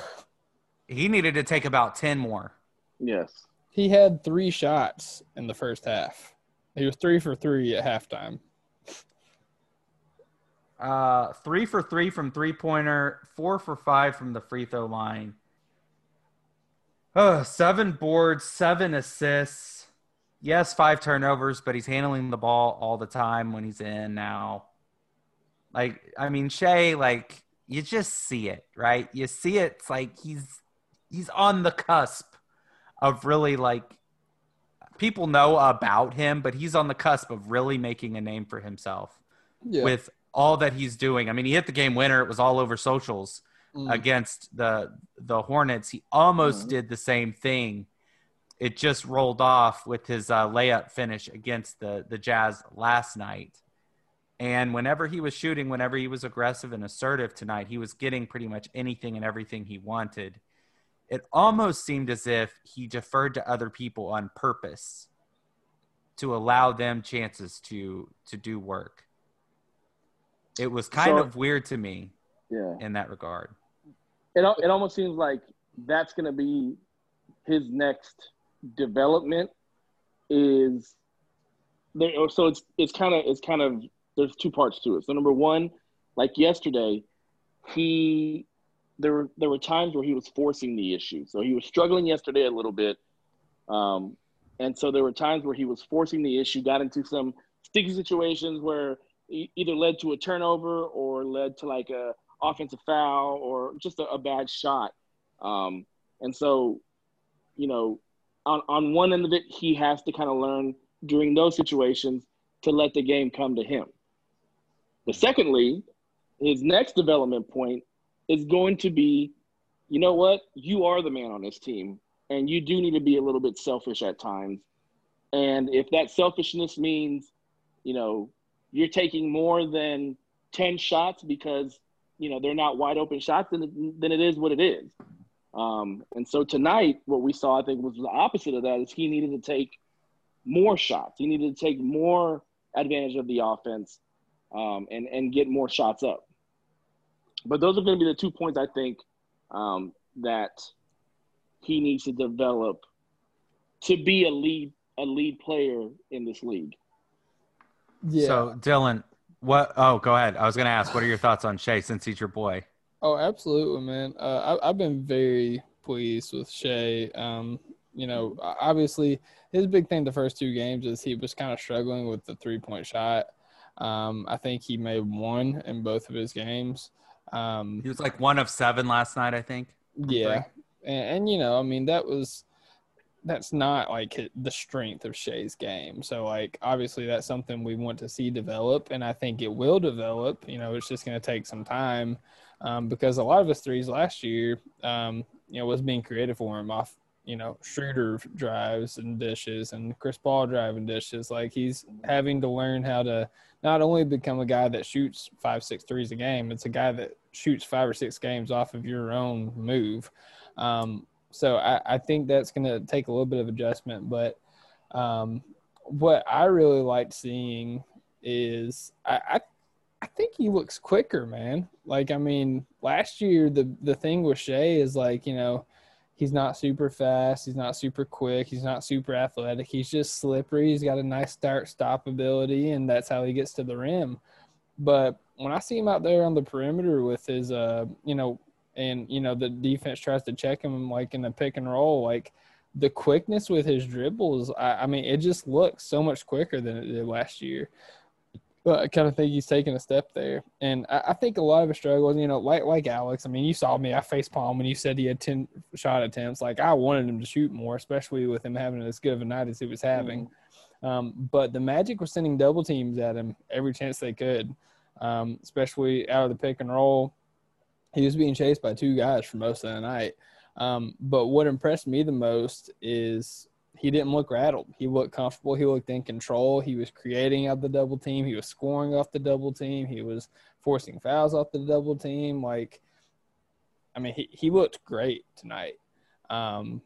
He needed to take about 10 more. Yes. he had three shots in the first half. He was three for three at halftime. Uh, three for three from three pointer, four for five from the free throw line. Uh, seven boards, seven assists. Yes, five turnovers, but he's handling the ball all the time when he's in now. Like, I mean, Shai, like, you just see it, right? You see it, it's like he's he's on the cusp of really like people know about him, but he's on the cusp of really making a name for himself Yeah. with all that he's doing. I mean, he hit the game winner. It was all over socials Mm. against the the Hornets. He almost Mhm. did the same thing. It just rolled off with his uh, layup finish against the the Jazz last night. And whenever he was shooting, whenever he was aggressive and assertive tonight, he was getting pretty much anything and everything he wanted. It almost seemed as if he deferred to other people on purpose to allow them chances to to do work. It was kind So- of weird to me Yeah. in that regard. It it almost seems like that's going to be his next development. Is there? So it's it's kind of it's kind of there's two parts to it. So number one, like yesterday, he there were there were times where he was forcing the issue. So he was struggling yesterday a little bit, um, and so there were times where he was forcing the issue. Got into some sticky situations where either led to a turnover or led to like a offensive foul or just a, a bad shot. Um, and so, you know, on, on one end of it, he has to kind of learn during those situations to let the game come to him. But secondly, his next development point is going to be, you know what? You are the man on this team, and you do need to be a little bit selfish at times. And if that selfishness means, you know, you're taking more than 10 shots because you know they're not wide open shots, then it, then it is what it is. Um, and so tonight, what we saw, I think, was the opposite of that. Is he needed to take more shots. He needed to take more advantage of the offense um, and and get more shots up. But those are going to be the two points I think um, that he needs to develop to be a lead a lead player in this league. Yeah. So Dylan, what? Oh, go ahead. I was going to ask, what are your thoughts on Shai since he's your boy? Oh, absolutely, man. Uh, I, I've been very pleased with Shai. Um, you know, obviously, his big thing the first two games is he was kind of struggling with the three point shot. Um, I think he made one in both of his games. Um, He was like one of seven last night, I think. yeah, and, and you know, I mean, that was that's not like the strength of Shai's game. So, like, obviously, that's something we want to see develop, and I think it will develop. You know, it's just going to take some time um, because a lot of his threes last year, um, you know, was being created for him off, you know, Schroeder drives and dishes and Chris Paul driving dishes. Like, he's having to learn how to not only become a guy that shoots five, six threes a game, it's a guy that shoots five or six games off of your own move. Um, so I, I think that's going to take a little bit of adjustment. But um, what I really liked seeing is I, I I think he looks quicker, man. Like I mean, last year the the thing with Shai is like you know He's not super fast. He's not super quick. He's not super athletic. He's just slippery. He's got a nice start stop ability, and that's how he gets to the rim. But when I see him out there on the perimeter with his, uh, you know, and you know the defense tries to check him like in the pick and roll, like the quickness with his dribbles, I, I mean, it just looks so much quicker than it did last year. But I kind of think he's taking a step there, and I, I, think a lot of his struggles, you know, like like Alex. I mean, you saw me, I face palm when you said he had ten shot attempts. Like I wanted him to shoot more, especially with him having as good of a night as he was having. Mm-hmm. Um, but the Magic were sending double teams at him every chance they could, um, especially out of the pick and roll. He was being chased by two guys for most of the night. Um, but what impressed me the most is he didn't look rattled. He looked comfortable. He looked in control. He was creating out the double team. He was scoring off the double team. He was forcing fouls off the double team. Like, I mean, he, he looked great tonight. Um,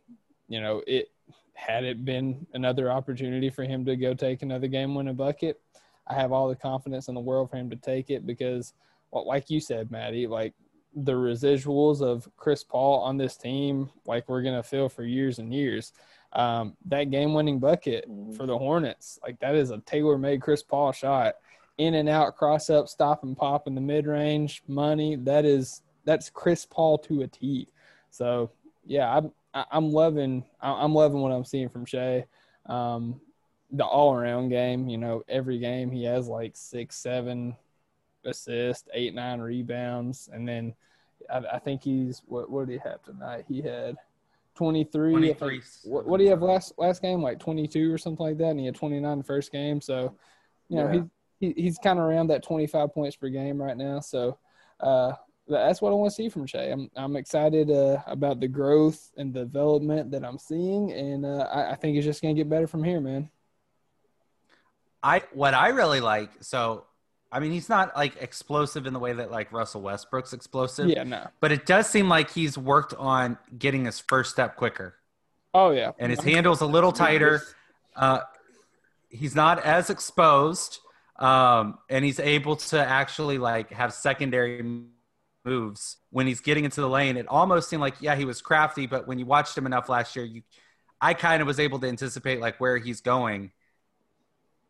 you know, it had it been another opportunity for him to go take another game win a bucket. I have all the confidence in the world for him to take it because, well, like you said, Maddie, like the residuals of Chris Paul on this team, like we're gonna feel for years and years. Um, that game-winning bucket mm-hmm. for the Hornets, like that is a tailor-made Chris Paul shot, in and out, cross up, stop and pop in the mid-range, money. That is that's Chris Paul to a T. So yeah, I'm I'm loving I'm loving what I'm seeing from Shai. Um, the all-around game, you know, every game he has like six, seven assists, eight, nine rebounds, and then I, I think he's what what did he have tonight? He had 23. 23. What, what did he have last last game? Like 22 or something like that, and he had 29 the first game. So, you know, yeah. he, he he's kind of around that 25 points per game right now. So, uh, that's what I want to see from Shai. I'm I'm excited uh, about the growth and development that I'm seeing, and uh, I, I think it's just gonna get better from here, man. I what I really like so I mean, he's not like explosive in the way that like Russell Westbrook's explosive. Yeah, no. But it does seem like he's worked on getting his first step quicker. Oh yeah. And his handle's a little tighter. Uh, he's not as exposed, um, and he's able to actually like have secondary moves when he's getting into the lane. It almost seemed like yeah he was crafty, but when you watched him enough last year, you, I kind of was able to anticipate like where he's going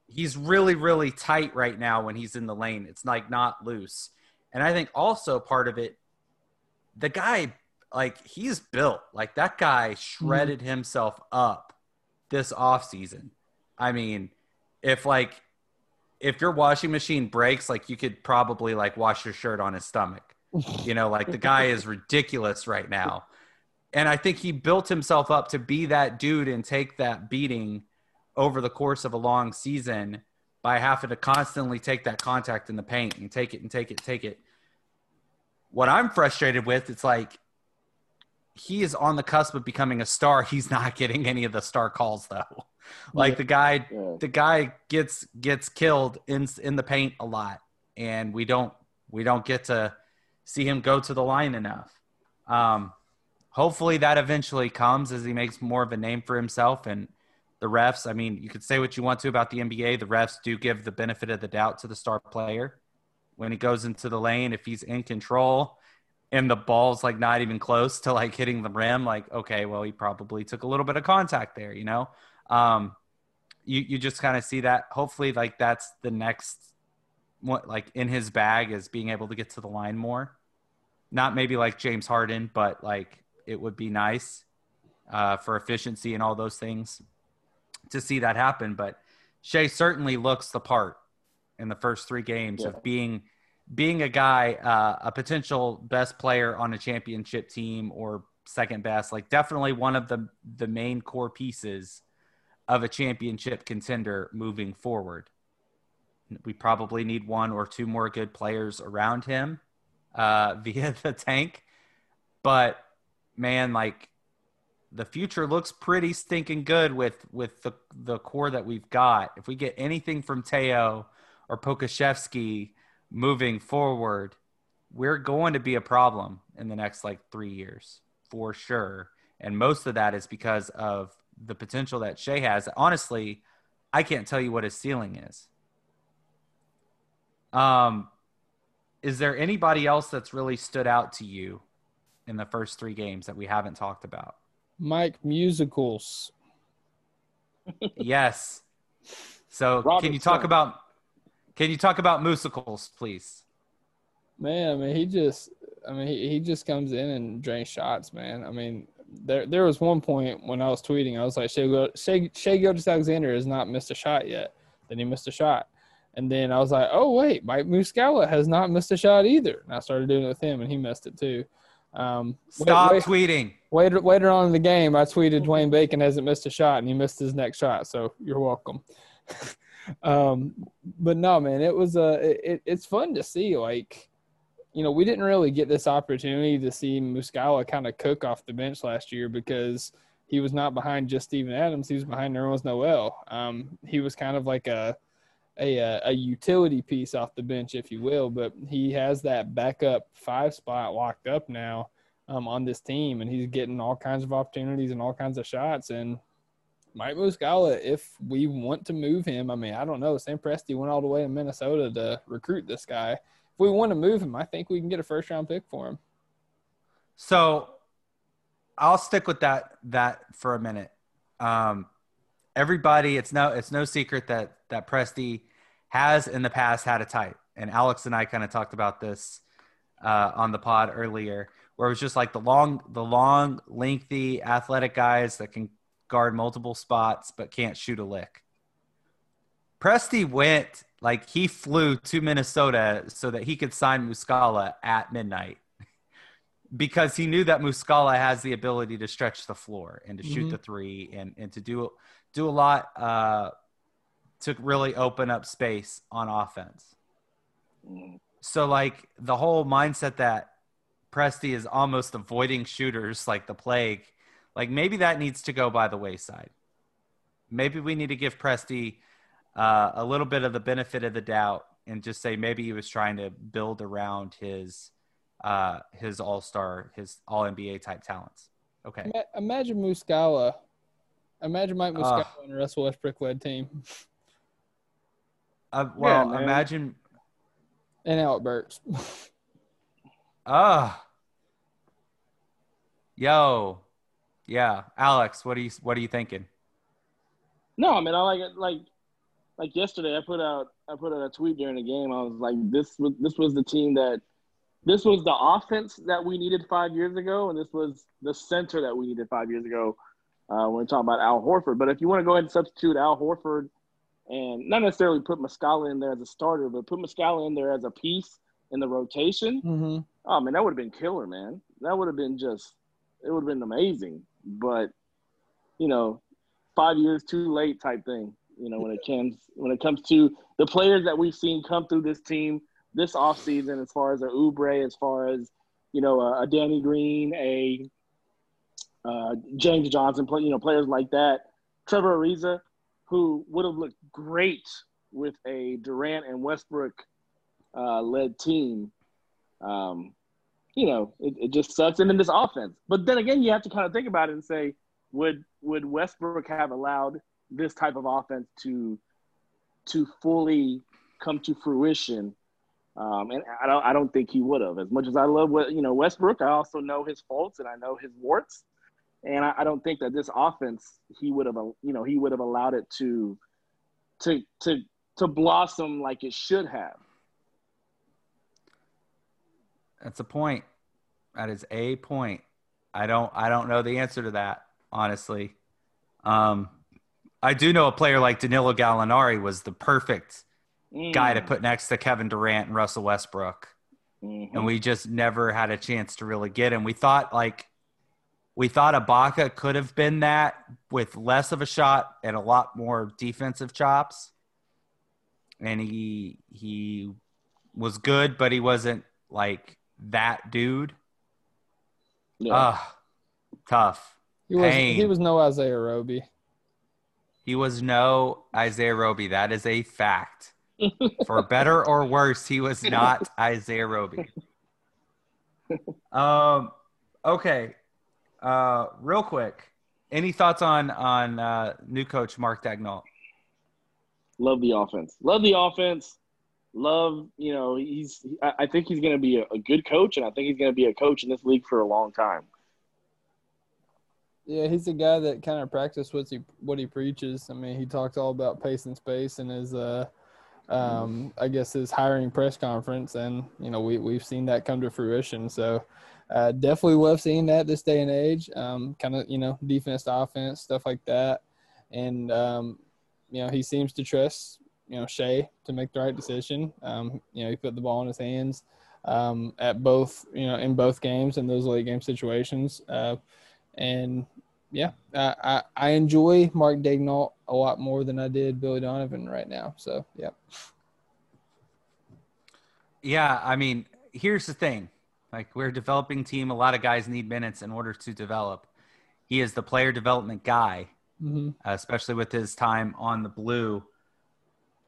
he's really really tight right now when he's in the lane. It's like not loose. And I think also part of it the guy like he's built. Like that guy shredded mm-hmm. himself up this off season. I mean, if like if your washing machine breaks, like you could probably like wash your shirt on his stomach. You know, like the guy is ridiculous right now. And I think he built himself up to be that dude and take that beating over the course of a long season by having to constantly take that contact in the paint and take it and take it, take it. What I'm frustrated with, it's like he is on the cusp of becoming a star. *laughs* He's not getting any of the star calls though. *laughs* Like yeah. the guy, yeah. the guy gets gets killed in in the paint a lot, and we don't we don't get to see him go to the line enough. Um, hopefully that eventually comes as he makes more of a name for himself and the refs, I mean, you could say what you want to about the NBA. The refs do give the benefit of the doubt to the star player when he goes into the lane. If he's in control and the ball's like not even close to like hitting the rim, like, okay, well, he probably took a little bit of contact there, you know? Um, you, you just kind of see that. Hopefully, like, that's the next what like in his bag is being able to get to the line more. Not maybe like James Harden, but like it would be nice uh, for efficiency and all those things to see that happen. But Shai certainly looks the part in the first three games yeah. of being being a guy, uh, a potential best player on a championship team or second best. Like definitely one of the the main core pieces of a championship contender moving forward. We probably need one or two more good players around him uh, *laughs* via the tank, but man, like the future looks pretty stinking good with with the the core that we've got. If we get anything from Teo or Pokusevski moving forward, we're going to be a problem in the next like three years for sure. And most of that is because of the potential that Shai has. Honestly, I can't tell you what his ceiling is. Um, is there anybody else that's really stood out to you in the first three games that we haven't talked about? Mike Musicals. yes. So can you talk about can you talk about musicals, please? Man, I mean, he just, I mean, he, he just comes in and drains shots, man. I mean, there there was one point when I was tweeting, I was like, Shai, Shai, Shea Gildas Alexander has not missed a shot yet. Then he missed a shot. And then I was like, oh, wait, Mike Muscala has not missed a shot either. And I started doing it with him, and he missed it too. Um, Stop wait- tweeting. Later, later on in the game, I tweeted Dwayne Bacon hasn't missed a shot, and he missed his next shot. So you're welcome. *laughs* um, but no, man, it was uh, it, it's fun to see. Like, you know, we didn't really get this opportunity to see Muscala kind of cook off the bench last year because he was not behind just Steven Adams. He was behind Nerlens Noel. Um, he was kind of like a a, a utility piece off the bench, if you will. But he has that backup five spot locked up now um, on this team, and he's getting all kinds of opportunities and all kinds of shots. And Mike Muscala, if we want to move him, I mean, I don't know. Sam Presti went all the way to Minnesota to recruit this guy. If we want to move him, I think we can get a first round pick for him. So I'll stick with that that for a minute. Um, everybody, it's no it's no secret that that Presti has in the past had a type, and Alex and I kind of talked about this uh, on the pod earlier, where it was just like the long the long lengthy athletic guys that can guard multiple spots but can't shoot a lick. Presti went like he flew to Minnesota so that he could sign Muscala at midnight *laughs* because he knew that Muscala has the ability to stretch the floor and to shoot Mhm. the three and, and to do do a lot uh, to really open up space on offense. So like the whole mindset that Presti is almost avoiding shooters like the plague, like maybe that needs to go by the wayside. Maybe we need to give Presti uh, a little bit of the benefit of the doubt and just say maybe he was trying to build around his uh, his all star, his all NBA type talents. Okay. Imagine Muscala. Imagine Mike Muscala Ugh. on a Russell Westbrook led team Uh, well, man. imagine. and Alec Burks. Ah. yo. Yeah, Alex, what are you what are you thinking? No, I mean, I like it. Like, like yesterday, I put out I put out a tweet during the game. I was like, this was this was the team that this was the offense that we needed five years ago, and this was the center that we needed five years ago. Uh, when we're talking about Al Horford, but if you want to go ahead and substitute Al Horford and not necessarily put Muscala in there as a starter, but put Muscala in there as a piece in the rotation, mm-hmm. Oh man, that would have been killer, man. That would have been just it would have been amazing. But you know, five years too late type thing. You know, when it comes when it comes to the players that we've seen come through this team this offseason, as far as a Oubre, as far as you know, a, a Danny Green, a uh, James Johnson, play, you know, players like that. Trevor Ariza, who would have looked great with a Durant and Westbrook uh, led team. Um, you know, it, it just sucks. And then this offense. But then again, you have to kind of think about it and say, would would Westbrook have allowed this type of offense to to fully come to fruition? Um, and I don't I don't think he would have. As much as I love what you know Westbrook, I also know his faults and I know his warts. And I, I don't think that this offense he would have you know he would have allowed it to to to to blossom like it should have. That's a point. That is a point. I don't I don't know the answer to that, honestly. Um I do know a player like Danilo Gallinari was the perfect guy to put next to Kevin Durant and Russell Westbrook. Mhm. And we just never had a chance to really get him. We thought like we thought Ibaka could have been that with less of a shot and a lot more defensive chops. And he he was good, but he wasn't like that dude. Yeah. Ah, tough. He was Pain. he was no Isaiah Roby. He was no Isaiah Roby. That is a fact. For better or worse, he was not *laughs* Isaiah Roby. Um, okay. Uh, real quick, any thoughts on on uh, new coach Mark Daigneault? Love the offense. Love the offense. Love, you know, he's. I I think he's going to be a, a good coach, and I think he's going to be a coach in this league for a long time. Yeah, he's a guy that kind of practices what he what he preaches. I mean, he talks all about pace and space in his, uh, um, I guess his hiring press conference, and you know we we've seen that come to fruition. So uh, definitely love seeing that this day and age. Um, kind of you know defense, to offense, stuff like that, and um, you know he seems to trust you know Shai to make the right decision. Um, you know he put the ball in his hands um, at both you know in both games in those late game situations. Uh, and yeah, I, I, I enjoy Mark Daigneault a lot more than I did Billy Donovan right now. So yeah. Yeah, I mean, here's the thing. Like we're a developing team. A lot of guys need minutes in order to develop. He is the player development guy, Mm-hmm. uh, especially with his time on the blue.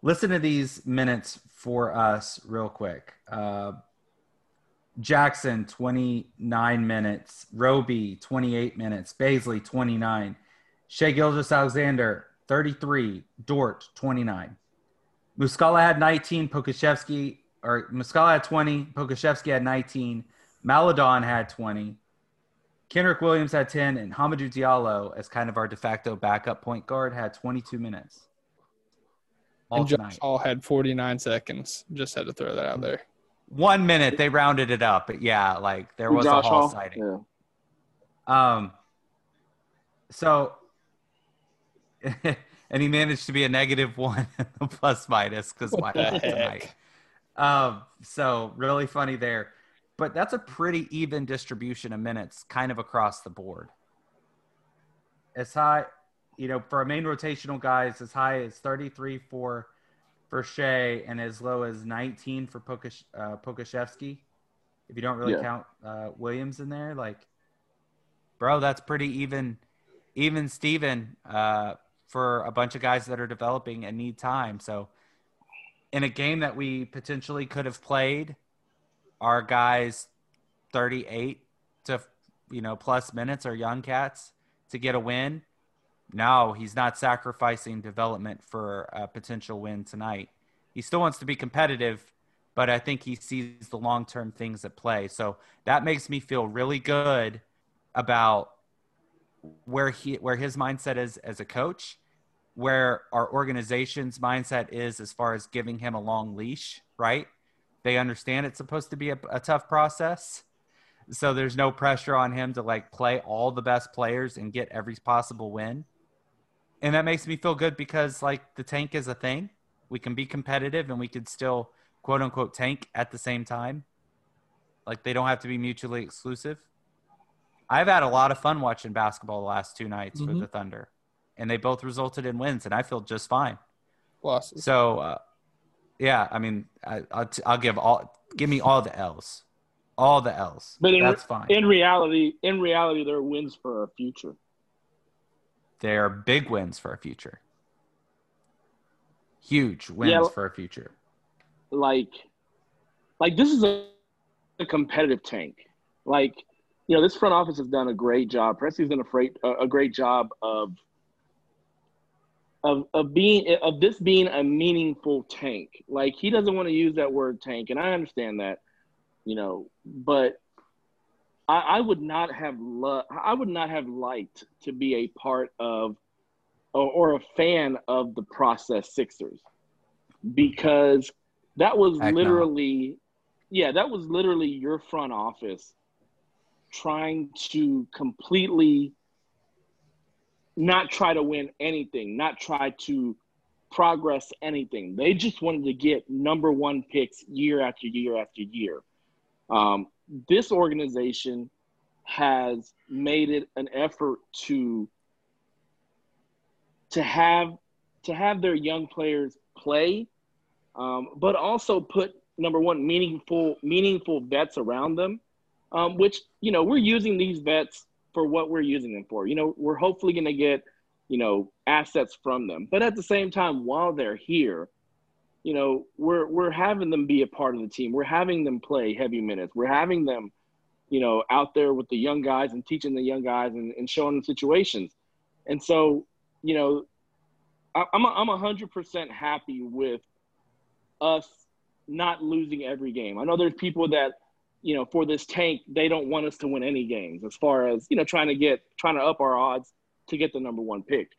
Listen to these minutes for us real quick. Uh, Jackson, 29 minutes. Roby, 28 minutes. Baisley, 29. Shai Gilgeous-Alexander, 33. Dort, 29. Muscala had 19. Pokusevski, or Muscala had 20. Pokusevski had 19. Maledon had 20. Kenrich Williams had 10. And Hamidou Diallo, as kind of our de facto backup point guard, had 22 minutes. All and tonight. Josh Hall had 49 seconds. Just had to throw that out there. One minute, they rounded it up. But yeah, like there was Josh a Hall Hall. sighting. Yeah. Um, so, *laughs* and he managed to be a negative one *laughs* plus minus because What my tonight. Um, so really funny there, but that's a pretty even distribution of minutes, kind of across the board. As high, you know, for our main rotational guys, as high as 33 for for Shai and as low as 19 for Pokash, uh, Pokusevski. If you don't really Yeah. count uh, Williams in there, like, bro, that's pretty even, even Steven uh, for a bunch of guys that are developing and need time. So, in a game that we potentially could have played, our guys 38 to you know plus minutes are young cats to get a win. No, he's not sacrificing development for a potential win tonight. He still wants to be competitive, but I think he sees the long term things at play. So that makes me feel really good about where he where his mindset is as a coach, where our organization's mindset is as far as giving him a long leash, right? They understand it's supposed to be a, a tough process. So there's no pressure on him to like play all the best players and get every possible win. And that makes me feel good because like the tank is a thing. We can be competitive and we could still quote unquote tank at the same time. Like they don't have to be mutually exclusive. I've had a lot of fun watching basketball the last two nights for Mhm. the Thunder, and they both resulted in wins, and I feel just fine. Losses. So, uh, yeah, I mean, I, I'll, t- I'll give all, give me all the L's, all the L's. But in, That's fine. in reality, in reality, there are wins for our future. They're big wins for our future. Huge wins Yeah. for our future. like like this is a, a competitive tank like you know this front office has done a great job Presti's done a great a, a great job of of of being of this being a meaningful tank like he doesn't want to use that word tank and i understand that you know but i i would not have lo- i would not have liked to be a part of or, or a fan of the process sixers because that was Heck no. literally yeah that was literally your front office trying to completely not try to win anything not try to progress anything. They just wanted to get number one picks year after year after year. Um, this organization has made it an effort to to have to have their young players play um, but also put number one meaningful meaningful vets around them, um, which you know we're using these vets for what we're using them for. You know, we're hopefully going to get you know assets from them, but at the same time, while they're here, you know, we're we're having them be a part of the team. We're having them play heavy minutes. We're having them, you know, out there with the young guys and teaching the young guys and, and showing them situations. And so, you know, I, I'm a, I'm a hundred percent happy with us not losing every game. I know there's people that you know, for this tank, they don't want us to win any games as far as, you know, trying to get, trying to up our odds to get the number one pick.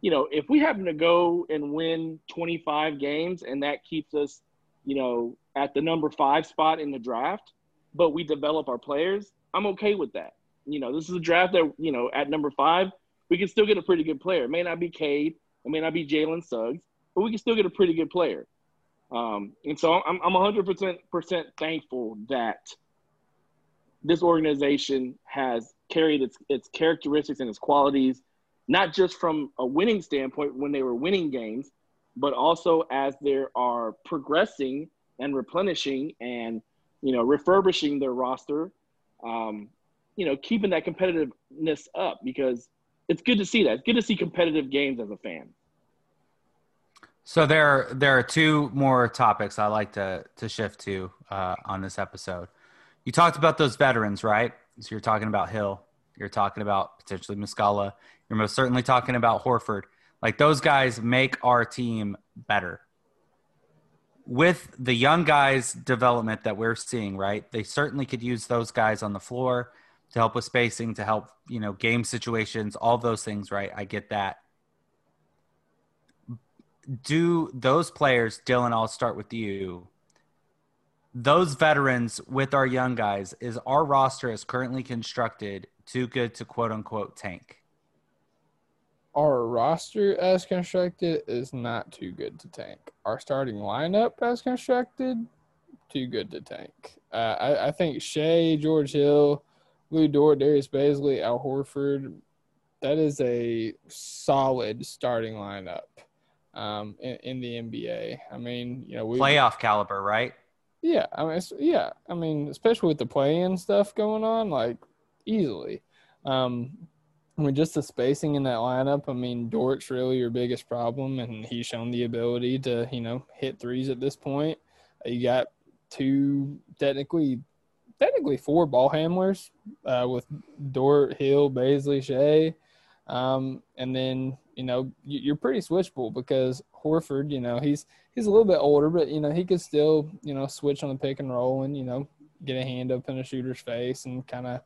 You know, if we happen to go and win 25 games and that keeps us, you know, at the number five spot in the draft, but we develop our players, I'm okay with that. You know, this is a draft that, you know, at number five, we can still get a pretty good player. It may not be Cade, it may not be Jalen Suggs, but we can still get a pretty good player. Um, and so I'm, I'm 100% thankful that this organization has carried its, its characteristics and its qualities, not just from a winning standpoint when they were winning games, but also as they are progressing and replenishing and, you know, refurbishing their roster, um, you know, keeping that competitiveness up because it's good to see that. It's good to see competitive games as a fan. So there, there are two more topics I like to to shift to uh, on this episode. You talked about those veterans, right? So you're talking about Hill, you're talking about potentially Muscala, you're most certainly talking about Horford. Like those guys make our team better. With the young guys' development that we're seeing, right? They certainly could use those guys on the floor to help with spacing, to help, you know, game situations, all those things, right? I get that do those players, Dylan, I'll start with you. Those veterans with our young guys, is our roster as currently constructed too good to quote unquote tank? Our roster as constructed is not too good to tank. Our starting lineup as constructed, too good to tank. Uh, I, I, think Shai, George Hill, Lu Dort, Darius Bazley, Al Horford, that is a solid starting lineup um, in, in, the NBA. I mean, you know, we playoff caliber, right? Yeah, I mean, yeah, I mean, especially with the play-in stuff going on, like easily. Um, I mean, just the spacing in that lineup. I mean, Dort's really your biggest problem, and he's shown the ability to, you know, hit threes at this point. You got two, technically, technically four ball handlers uh, with Dort, Hill, Bazley, Shai. Um, and then you know you're pretty switchable because Horford, you know, he's he's a little bit older, but you know he could still you know switch on the pick and roll and you know get a hand up in a shooter's face and kind of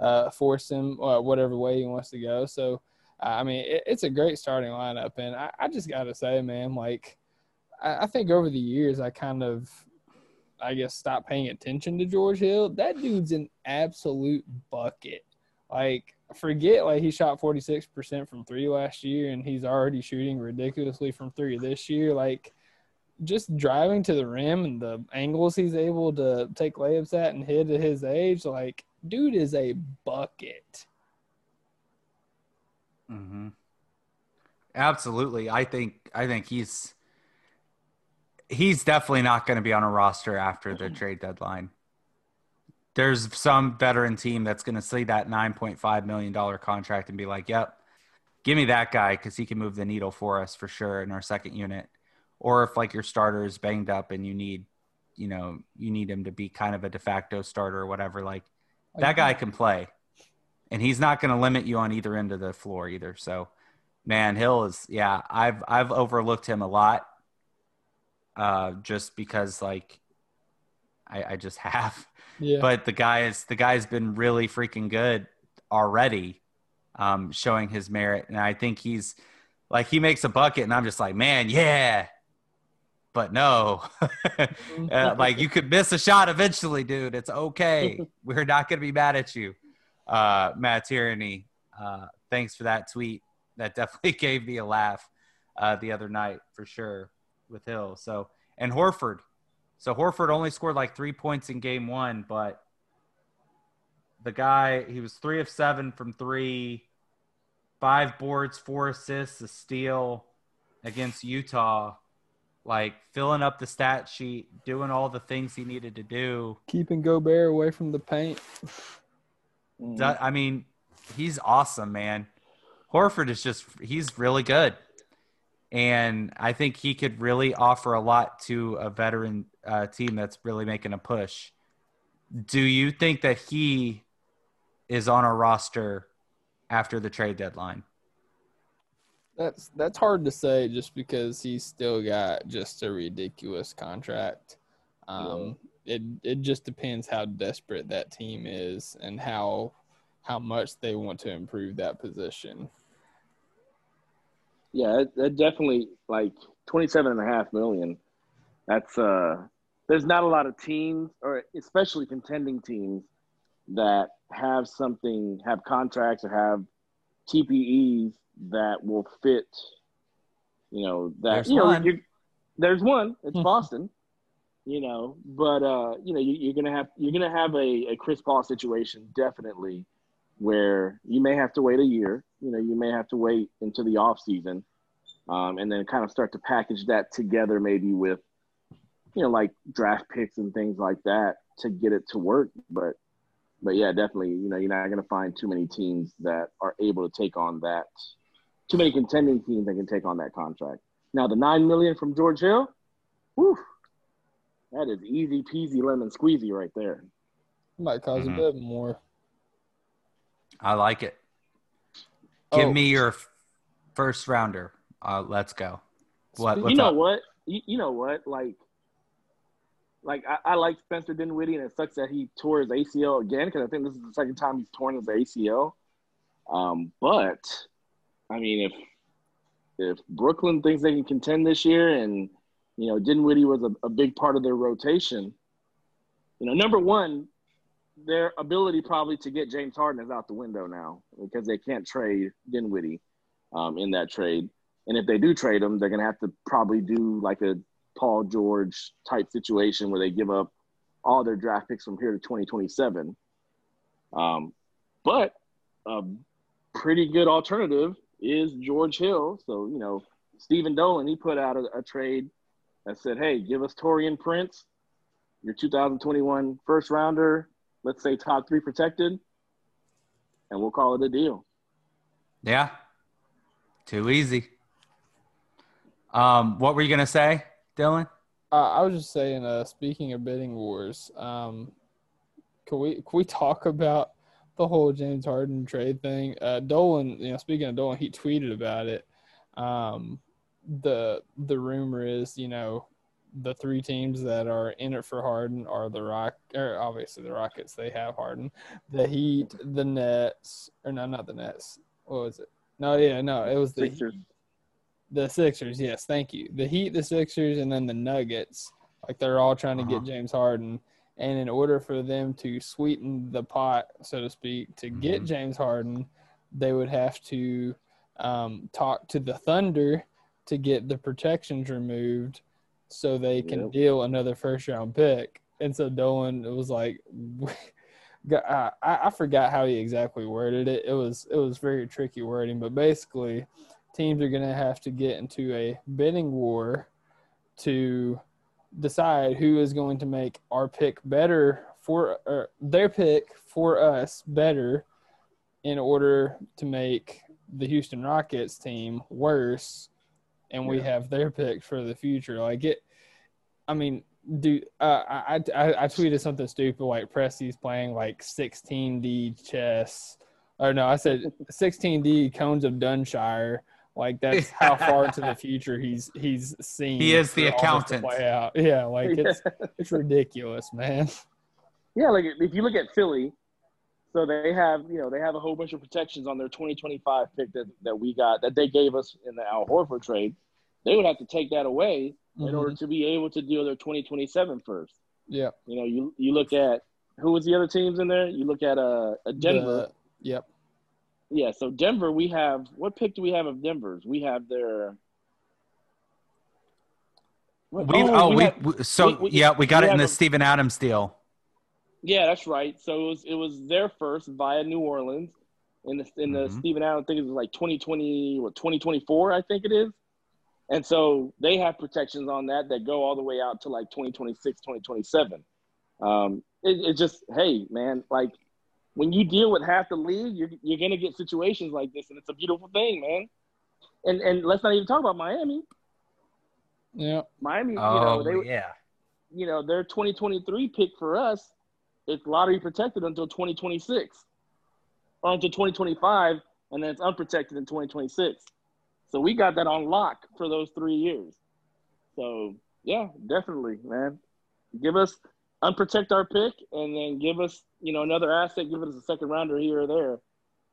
uh, force him uh, whatever way he wants to go. So I mean, it, it's a great starting lineup, and I, I just got to say, man, like I, I think over the years I kind of I guess stopped paying attention to George Hill. That dude's an absolute bucket. Like forget like he shot 46% from three last year and he's already shooting ridiculously from three this year. Like just driving to the rim and the angles he's able to take layups at and hit at his age, like dude is a bucket. Mm-hmm. Absolutely. I think I think he's he's definitely not going to be on a roster after the trade deadline there's some veteran team that's going to see that $9.5 million contract and be like, yep, give me that guy because he can move the needle for us for sure in our second unit. Or if like your starter is banged up and you need, you know, you need him to be kind of a de facto starter or whatever, like that guy can play. And he's not going to limit you on either end of the floor either. So, man, Hill is, yeah, I've, I've overlooked him a lot uh, just because like I, I just *laughs* have. Yeah. But the guy is the guy's been really freaking good already, um, showing his merit, and I think he's like he makes a bucket, and I'm just like, man, yeah. But no, *laughs* uh, *laughs* like you could miss a shot eventually, dude. It's okay. *laughs* We're not gonna be mad at you, uh, Matt Tierney. Uh, thanks for that tweet. That definitely gave me a laugh uh, the other night for sure with Hill. So and Horford, so Horford only scored like three points in game one, but the guy, he was three of seven from three, five boards, four assists, a steal against Utah, like filling up the stat sheet, doing all the things he needed to do. Keeping Gobert away from the paint. I mean, he's awesome, man. Horford is just, he's really good and I think he could really offer a lot to a veteran uh, team that's really making a push. Do you think that he is on a roster after the trade deadline? That's that's hard to say just because he's still got just a ridiculous contract. Um, it it just depends how desperate that team is and how how much they want to improve that position. Yeah, it definitely like 27 and a half million. That's uh there's not a lot of teams or especially contending teams that have something have contracts or have TPEs that will fit you know that There's you know one. there's one it's Boston you know but uh you know you, you're gonna have you're gonna have a, a Chris Paul situation definitely where you may have to wait a year you know you may have to wait into the off season um, and then kind of start to package that together maybe with you know like draft picks and things like that to get it to work but but yeah definitely you know you're not going to find too many teams that are able to take on that too many contending teams that can take on that contract now the nine million from george hill whew, that is easy peasy lemon squeezy right there Might cause Mhm. a bit more. I like it. Give Oh. me your first rounder. Uh, let's go. What? You know up? what you, you know what like like I, I like Spencer Dinwiddie, and it sucks that he tore his ACL again because I think this is the second time he's torn his ACL. Um, but I mean, if if Brooklyn thinks they can contend this year, and you know Dinwiddie was a, a big part of their rotation, you know, number one, their ability probably to get James Harden is out the window now because they can't trade Dinwiddie um, in that trade. And if they do trade him, they're going to have to probably do like a Paul George type situation where they give up all their draft picks from here to 2027. Um, but a pretty good alternative is George Hill. So, you know, Stephen Dolan, he put out a, a trade that said, hey, give us Taurean Prince, your 2021 first rounder, let's say top three protected, and we'll call it a deal. Yeah. Too easy. Um, what were you gonna say, Dylan? Uh, I was just saying. Uh, speaking of bidding wars, um, can we can we talk about the whole James Harden trade thing? Uh, Dolan, you know, speaking of Dolan, he tweeted about it. Um, the the rumor is, you know, the three teams that are in it for Harden are the Rock, or obviously the Rockets. They have Harden, the Heat, the Nets, or no, not the Nets. What was it? No, yeah, no, it was the Sixers. the Sixers, yes, thank you. The Heat, the Sixers, and then the Nuggets. Like they're all trying to Uh-huh. get James Harden. And in order for them to sweeten the pot, so to speak, to get Mhm. James Harden, they would have to um, talk to the Thunder to get the protections removed so they can Yep. deal another first round pick. And so Dolan it was like, *laughs* I, I forgot how he exactly worded it. It was it was very tricky wording, but basically, teams are going to have to get into a bidding war to decide who is going to make our pick better for or their pick for us better in order to make the Houston Rockets team worse and we Yeah. have their pick for the future like it I mean do uh, I, I I tweeted something stupid like Presti's playing like 16D chess or no I said *laughs* 16D cones of Dunshire like that's how *laughs* far into the future he's he's seen. He is the for all this to accountant. Play out. Yeah, like it's *laughs* it's ridiculous, man. Yeah, like if you look at Philly, so they have you know they have a whole bunch of protections on their 2025 pick that, that we got that they gave us in the Al Horford trade. They would have to take that away in Mhm. order to be able to deal their 2027 first. Yeah, You know, you you look at who was the other teams in there. You look at uh, a Denver. The- yep. yeah, so Denver, we have what pick do we have of Denver's? We have their. What- We oh, we, have- we- so we- we- yeah, we got we it in the a- Steven Adams deal. Yeah, that's right. So it was it was their first via New Orleans in the in the Mhm. Steven Adams. I think it was like 2020 what 2024 I think it is. And so they have protections on that that go all the way out to like 2026, 2027. Um, it, it's just hey man, like when you deal with half the league, you're you're gonna get situations like this, and it's a beautiful thing, man. And and let's not even talk about Miami. Yeah. Miami, you Oh know, they yeah. you know, their 2023 pick for us, it's lottery protected until 2026 or until 2025, and then it's unprotected in 2026. So we got that on lock for those three years. So yeah, definitely, man. Give us unprotect our pick and then give us, you know, another asset, give us a second rounder here or there,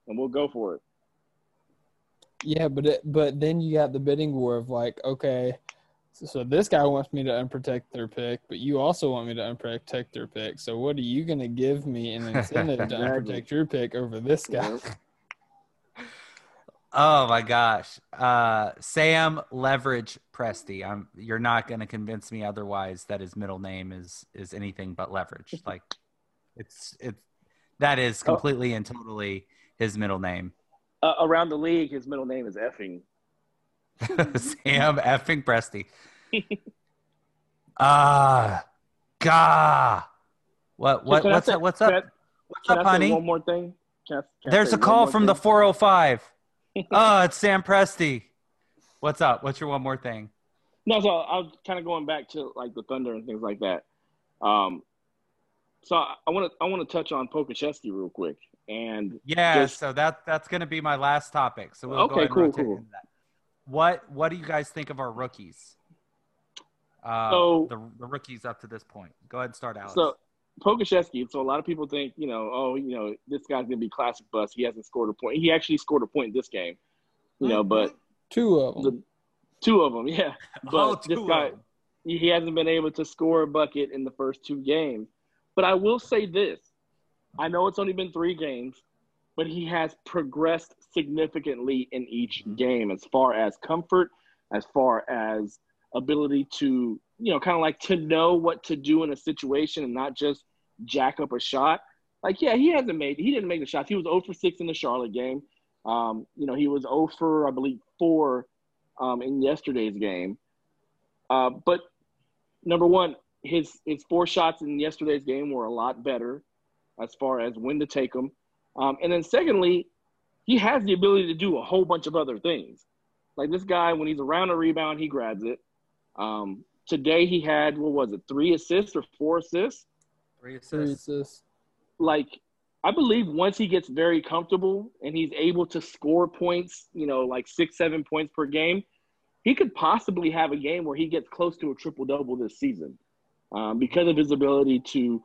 and we'll go for it. Yeah, but it, but then you got the bidding war of like, okay, so, so this guy wants me to unprotect their pick, but you also want me to unprotect their pick. So what are you going to give me an *laughs* incentive to Exactly. unprotect your pick over this guy? *laughs* Oh my gosh. Uh, Sam Leverage Presti. I'm you're not going to convince me otherwise that his middle name is is anything but leverage. *laughs* Like it's it's that is Oh. completely and totally his middle name. Uh, around the league, his middle name is effing. *laughs* *laughs* Sam effing Presti. Ah, gah. What what I what's say- up? What's can I- up? What's up, honey? one more thing? Can I- can There's a call from the thing? 405. *laughs* oh, it's Sam Presti. What's up? What's your one more thing? No, so I was kind of going back to like the Thunder and things like that. Um, so I want to I want to touch on Pokusevski real quick. And Yeah, Just- so that that's going to be my last topic. So we'll go Okay, cool, cool. Into that. What what do you guys think of our rookies? Uh, So- the the rookies up to this point. Go ahead and start, Alex. so Pokusevski. So a lot of people think you know, oh, you know, this guy's gonna be classic bust. He hasn't scored a point. He actually scored a point this game. You know, but Two of them. the two of them, yeah. *laughs* But Oh, this two of guy, them. he hasn't been able to score a bucket in the first two games. But I will say this: I know it's only been three games, but he has progressed significantly in each Mhm. game as far as comfort, as far as ability to, you know, kind of like to know what to do in a situation and not just jack up a shot. Like, yeah, he hasn't made, he didn't make the shots. He was 0 for 6 in the Charlotte game. Um, you know, he was 0 for, I believe, 4 um, in yesterday's game. Uh, but number one, his his four shots in yesterday's game were a lot better as far as when to take them. Um, and then secondly, he has the ability to do a whole bunch of other things. Like this guy, when he's around a rebound, he grabs it. Um, today he had what was it, three assists or four assists? Three Three assists. assists. like I believe once he gets very comfortable and he's able to score points, you know, like six, seven points per game, he could possibly have a game where he gets close to a triple double this season um, because of his ability to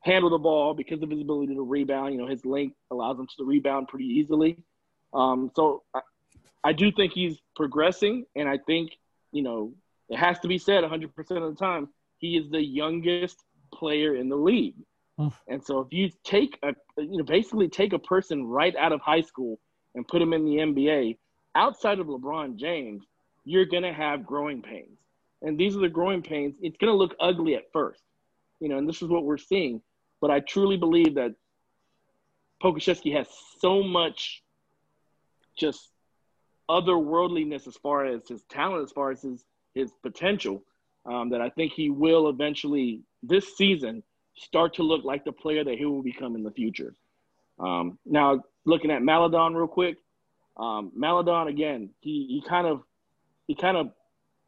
handle the ball, because of his ability to rebound. You know, his length allows him to rebound pretty easily. Um, so I, I do think he's progressing, and I think you know it has to be said 100% of the time he is the youngest player in the league. And so if you take a you know basically take a person right out of high school and put him in the NBA outside of LeBron James, you're going to have growing pains. And these are the growing pains. It's going to look ugly at first. You know, and this is what we're seeing, but I truly believe that Pokusevski has so much just otherworldliness as far as his talent, as far as his his potential, um, that I think he will eventually this season start to look like the player that he will become in the future. Um, now, looking at Maledon real quick, um, Maledon again, he, he kind of he kind of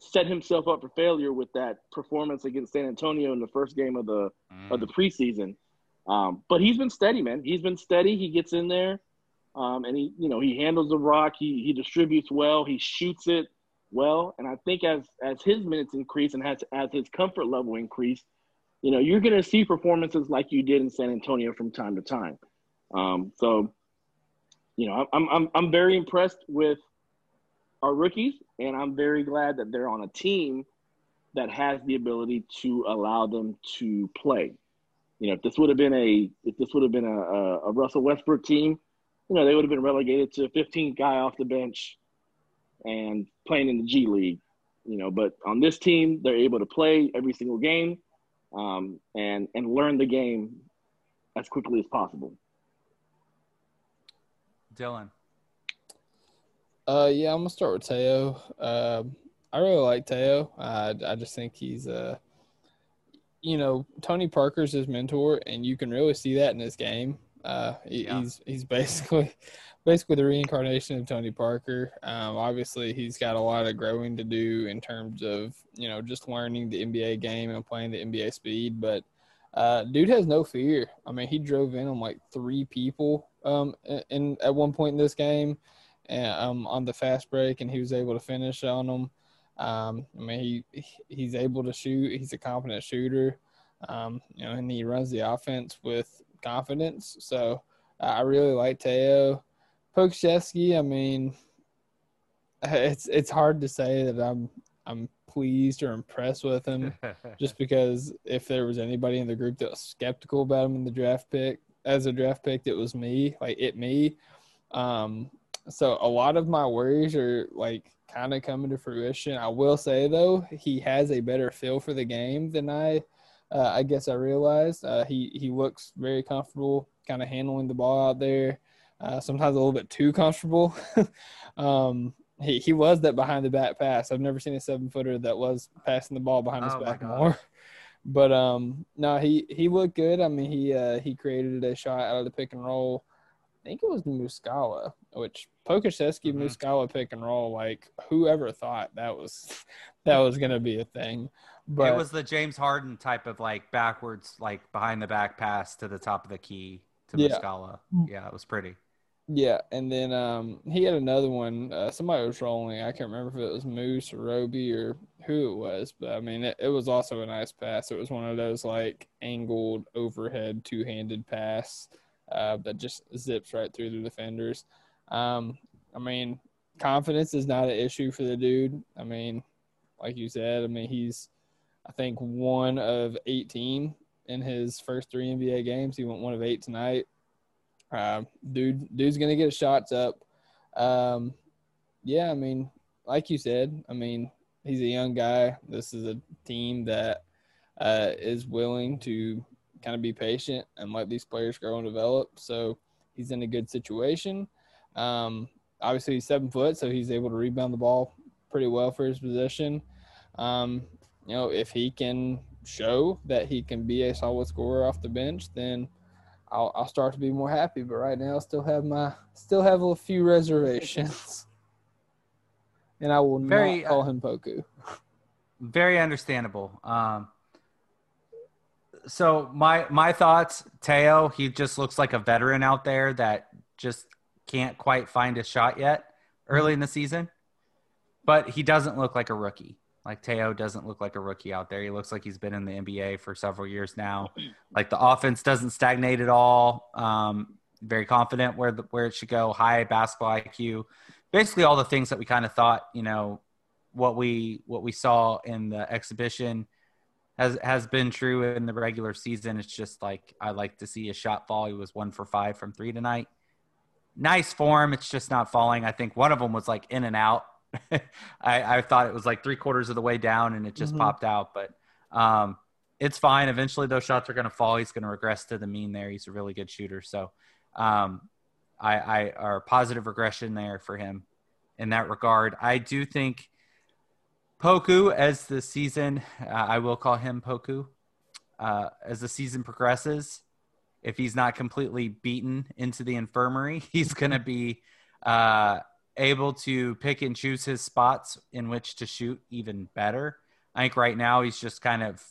set himself up for failure with that performance against San Antonio in the first game of the of the preseason. Um, but he's been steady, man. He's been steady. He gets in there, um, and he, you know, he handles the rock. He he distributes well. He shoots it well. And I think as as his minutes increase and as as his comfort level increase, you know, you're going to see performances like you did in San Antonio from time to time. Um, so, you know, I'm I'm I'm very impressed with our rookies, and I'm very glad that they're on a team that has the ability to allow them to play. You know, if this would have been a if this would have been a, a, a Russell Westbrook team, you know, they would have been relegated to 15th guy off the bench and playing in the G League. You know, but on this team, they're able to play every single game um, and and learn the game as quickly as possible. Dylan. Uh, yeah, I'm gonna start with Teo. Um, I really like Teo. I I just think he's uh, you know, Tony Parker's his mentor, and you can really see that in his game. Uh, he, Yeah. he's he's basically *laughs* basically the reincarnation of Tony Parker. Um, obviously, he's got a lot of growing to do in terms of you know just learning the NBA game and playing the NBA speed, but. Uh, dude has no fear. I mean, he drove in on like three people um, in, in at one point in this game, um, on the fast break, and he was able to finish on them. Um, I mean, he he's able to shoot. He's a competent shooter. Um, you know, and he runs the offense with confidence. So uh, I really like Teo. Pokusevski, I mean, *laughs* it's it's hard to say that I'm I'm pleased or impressed with him, *laughs* just because if there was anybody in the group that was skeptical about him in the draft pick as a draft pick, it was me, like it me. Um, so a lot of my worries are like kind of coming to fruition. I will say though, he has a better feel for the game than I. Uh, I guess I realized uh, he he looks very comfortable, kind of handling the ball out there. Uh, sometimes a little bit too comfortable. *laughs* um, he he was that behind the back pass. I've never seen a seven footer that was passing the ball behind his Oh, back more. But um, no, he he looked good. I mean, he uh, he created a shot out of the pick and roll. I think it was Muscala, which Pokusevski Mhm. Muscala pick and roll. Like whoever thought that was *laughs* that was gonna be a thing. But it was the James Harden type of like backwards, like behind the back pass to the top of the key to Yeah. Muscala. Yeah, it was pretty. Yeah, and then um, he had another one. Uh, somebody was rolling. I can't remember if it was Moose or Roby or who it was, but I mean, it, it was also a nice pass. It was one of those like angled overhead two handed pass uh, that just zips right through the defenders. Um, I mean, confidence is not an issue for the dude. I mean, like you said, I mean, he's, I think, one of 18 in his first three NBA games. He went one of eight tonight. Uh, dude, dude's gonna get shots up. Um, yeah, I mean, like you said, I mean, he's a young guy. This is a team that uh, is willing to kind of be patient and let these players grow and develop. So he's in a good situation. Um, obviously, he's seven foot, so he's able to rebound the ball pretty well for his position. Um, you know, if he can show that he can be a solid scorer off the bench, then I'll, I'll start to be more happy. But right now, I still have my still have a few reservations, *laughs* and I will Very, not call him Poku. *laughs* Very understandable. Um, so my my thoughts, Teo, he just looks like a veteran out there that just can't quite find his shot yet early in the season. But he doesn't look like a rookie. Like Teo doesn't look like a rookie out there. He looks like he's been in the NBA for several years now. *clears throat* Like the offense doesn't stagnate at all. Um, very confident where the, where it should go. High basketball IQ. Basically, all the things that we kind of thought. You know, what we what we saw in the exhibition has has been true in the regular season. It's just like I like to see a shot fall. He was one for five from three tonight. Nice form. It's just not falling. I think one of them was like in and out. *laughs* I, I thought it was like three quarters of the way down and it just Mhm. popped out. But um, it's fine. Eventually, those shots are going to fall. He's going to regress to the mean there. He's a really good shooter. So um, I, I are positive regression there for him in that regard. I do think Poku as the season, uh, I will call him Poku, uh, as the season progresses. If he's not completely beaten into the infirmary, *laughs* he's going to be uh, able to pick and choose his spots in which to shoot even better. I think right now he's just kind of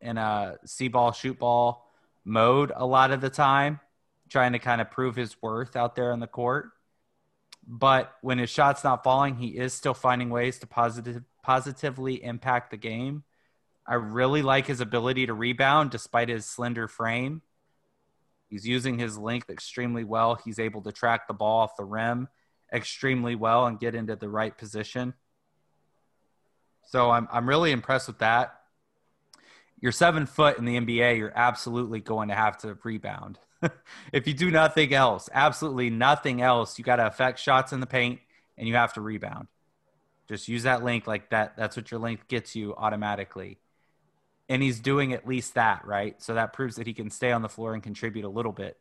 in a see ball, shoot ball mode a lot of the time, trying to kind of prove his worth out there on the court. But when his shot's not falling, he is still finding ways to positive, positively impact the game. I really like his ability to rebound despite his slender frame. He's using his length extremely well. He's able to track the ball off the rim extremely well and get into the right position. So I'm I'm really impressed with that. You're seven foot in the NBA. You're absolutely going to have to rebound. *laughs* if you do nothing else, absolutely nothing else, you got to affect shots in the paint and you have to rebound. Just use that link like that. That's what your length gets you automatically. And he's doing at least that, right? So that proves that he can stay on the floor and contribute a little bit.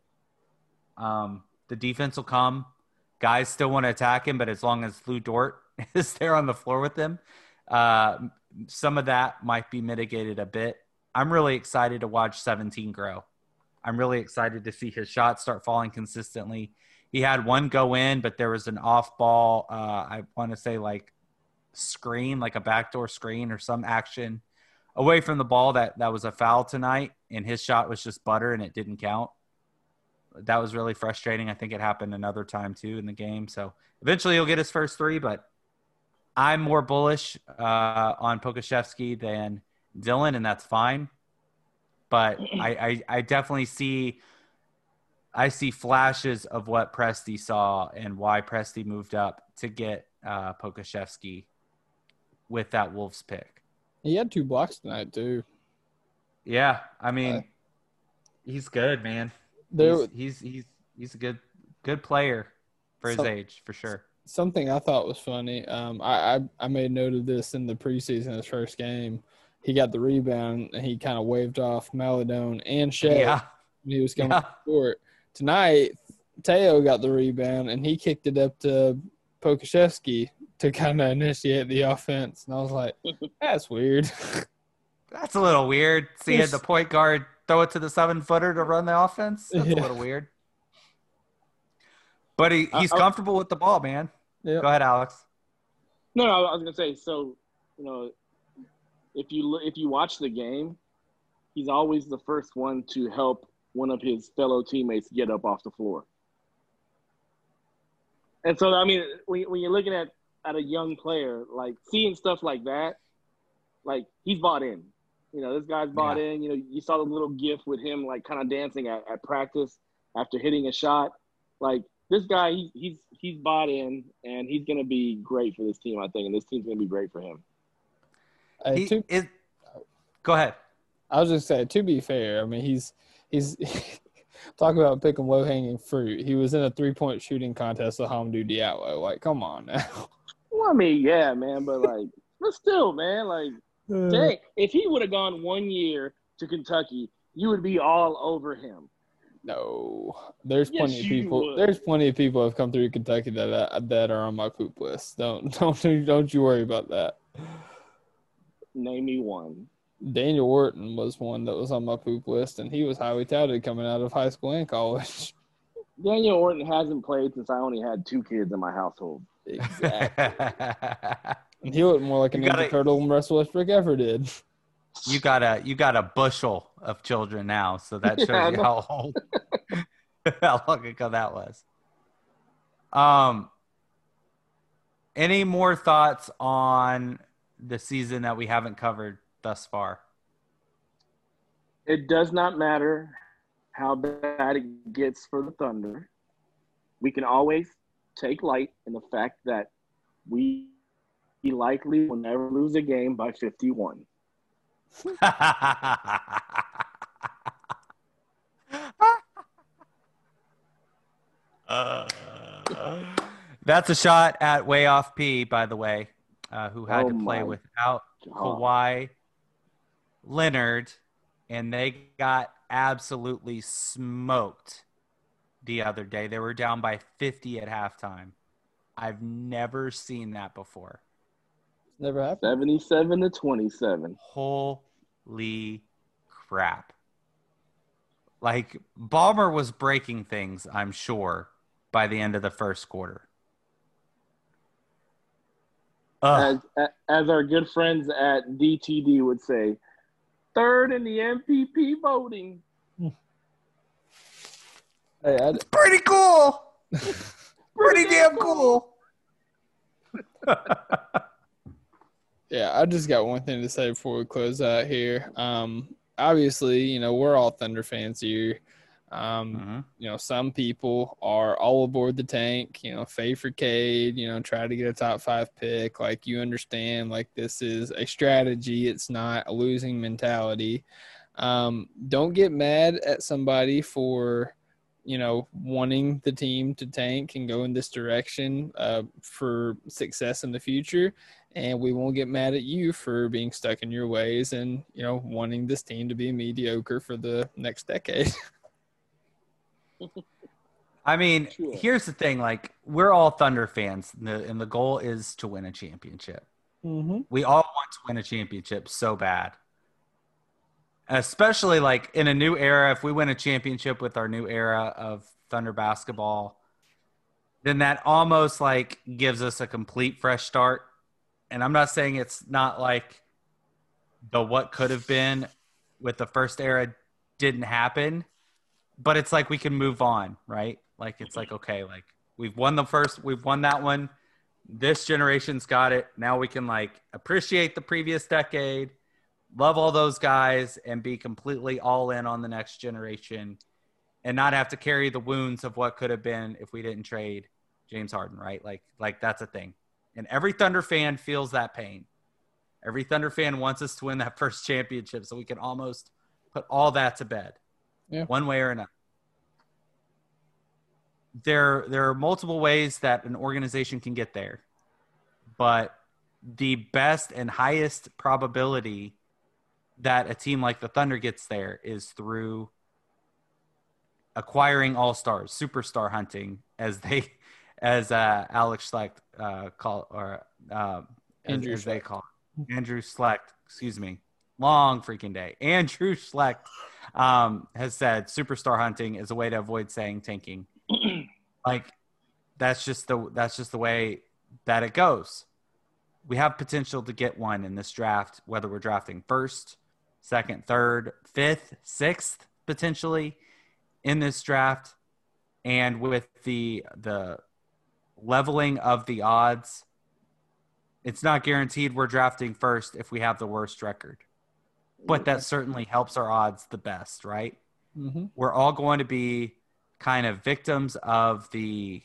Um, the defense will come. Guys still want to attack him, but as long as Lu Dort *laughs* is there on the floor with him, uh, some of that might be mitigated a bit. I'm really excited to watch 17 grow. I'm really excited to see his shots start falling consistently. He had one go in, but there was an off ball. Uh, I want to say like screen, like a backdoor screen or some action away from the ball that that was a foul tonight, and his shot was just butter and it didn't count. That was really frustrating. I think it happened another time too in the game. So eventually he'll get his first three, but I'm more bullish uh, on Pokusevski than Dylan, and that's fine. But *laughs* I, I I definitely see I see flashes of what Presti saw and why Presti moved up to get uh, Pokusevski with that Wolves pick. He had two blocks tonight too. Yeah, I mean, Uh, he's good, man. There, He's, he's he's he's a good good player for his So- age, for sure. something I thought was funny. Um, I, I I made note of this in the preseason, his first game. He got the rebound and he kind of waved off Maledon and Shai Yeah, when he was coming yeah. to the court. Tonight, Teo got the rebound and he kicked it up to Pokusevski to kind of initiate the offense. And I was like, *laughs* that's weird. That's a little weird. Seeing the point guard throw it to the seven footer to run the offense. That's Yeah. a little weird. But he, he's I- I- comfortable with the ball, man. Yep. Go ahead, Alex. No, no, I was gonna say. So, you know, if you if you watch the game, he's always the first one to help one of his fellow teammates get up off the floor. And so, I mean, when, when you're looking at at a young player, like seeing stuff like that, like he's bought in. You know, this guy's bought in. You know, you saw the little gif with him like kind of dancing at, at practice after hitting a shot. Like this guy, he, he's he's bought in, and he's gonna be great for this team, I think, and this team's gonna be great for him. Uh, He to, is, go ahead. I was just saying, to be fair, I mean, he's he's *laughs* talk about picking low hanging fruit. He was in a three point shooting contest with Hamidou Diallo. Like, come on now. *laughs* Well, I mean, yeah, man, but like, but still, man, like, dang, if he would have gone one year to Kentucky, you would be all over him. No, there's Yes, plenty of people. would. There's plenty of people have come through Kentucky that uh, that are on my poop list. Don't *laughs* don't don't you worry about that. Name me one. Daniel Orton was one that was on my poop list, and he was highly touted coming out of high school and college. *laughs* Daniel Orton hasn't played since I only had two kids in my household. exactly. and he looked more like an You Ninja gotta- Turtle than Russell Westbrook ever did. you got a you got a bushel of children now, so that *laughs* shows Yeah, you how old, *laughs* how long ago that was. Um, any more thoughts on the season that we haven't covered thus far? It does not matter how bad it gets for the Thunder. We can always take light in the fact that we likely will never lose a game by 51. *laughs* Uh, That's a shot at way off P, by the way, uh, who had Oh to play without God. Kawhi Leonard, and they got absolutely smoked the other day. They were down by 50 at halftime. I've never seen that before. Never happened. 77 to 27. Holy crap. Like, Ballmer was breaking things, I'm sure, by the end of the first quarter. As, as our good friends at DTD would say, third in the MVP voting. Hey, I, pretty cool. *laughs* pretty damn cool. *laughs* Yeah, I just got one thing to say before we close out here. Um, obviously, you know, we're all Thunder fans here. Um, Mhm. you know, some people are all aboard the tank, you know, Faye for Cade, you know, try to get a top five pick. Like, you understand, like, this is a strategy, it's not a losing mentality. Um, don't get mad at somebody for, you know, wanting the team to tank and go in this direction uh, for success in the future. And we won't get mad at you for being stuck in your ways and, you know, wanting this team to be mediocre for the next decade. *laughs* I mean, Sure. here's the thing: like, we're all Thunder fans, and the, and the goal is to win a championship. Mm-hmm. We all want to win a championship so bad. Especially like in a new era, if we win a championship with our new era of Thunder basketball, then that almost like gives us a complete fresh start. And I'm not saying it's not like the what could have been with the first era didn't happen, but it's like we can move on, right? Like it's like okay, like we've won the first, we've won that one this generation's got it. Now we can like appreciate the previous decade, love all those guys and be completely all in on the next generation and not have to carry the wounds of what could have been if we didn't trade James Harden, right? Like like that's a thing. And every Thunder fan feels that pain. Every Thunder fan wants us to win that *laughs* first championship so we can almost put all that to bed. Yeah. One way or another. There there are multiple ways that an organization can get there. But the best and highest probability that a team like the Thunder gets there is through acquiring all stars, superstar hunting, as they, *laughs* as uh, Alex Schlecht uh, call or uh, as, Andrew as they call it. Andrew Schlecht. Excuse me. Long freaking day. Andrew Schlecht um, has said superstar hunting is a way to avoid saying tanking. *clears throat* like that's just the that's just the way that it goes. We have potential to get one in this draft, whether we're drafting first, second, third, fifth, sixth, potentially in this draft. And with the the leveling of the odds, it's not guaranteed we're drafting first if we have the worst record. But that certainly helps our odds the best, right? Mm-hmm. we're all going to be kind of victims of the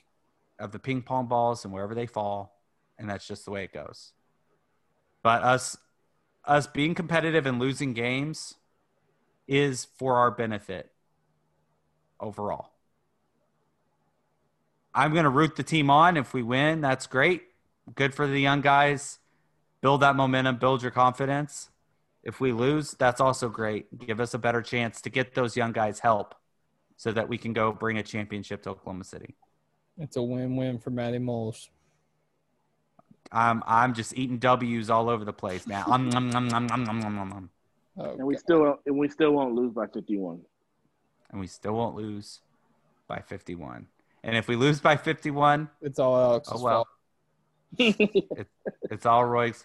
of the ping pong balls and wherever they fall and that's just the way it goes. But us us being competitive and losing games is for our benefit overall. I'm going to root the team on. If we win that's great. Good for the young guys. Build that momentum build your confidence if we lose, that's also great. Give us a better chance to get those young guys help so that we can go bring a championship to Oklahoma City. It's a win-win for Matty Moles. I'm I'm just eating W's all over the place now. Oh, and we still and we still won't lose by 51. And we still won't lose by 51. And if we lose by 51, it's all Alex's oh, well. fault. *laughs* it's, it's all Roy's.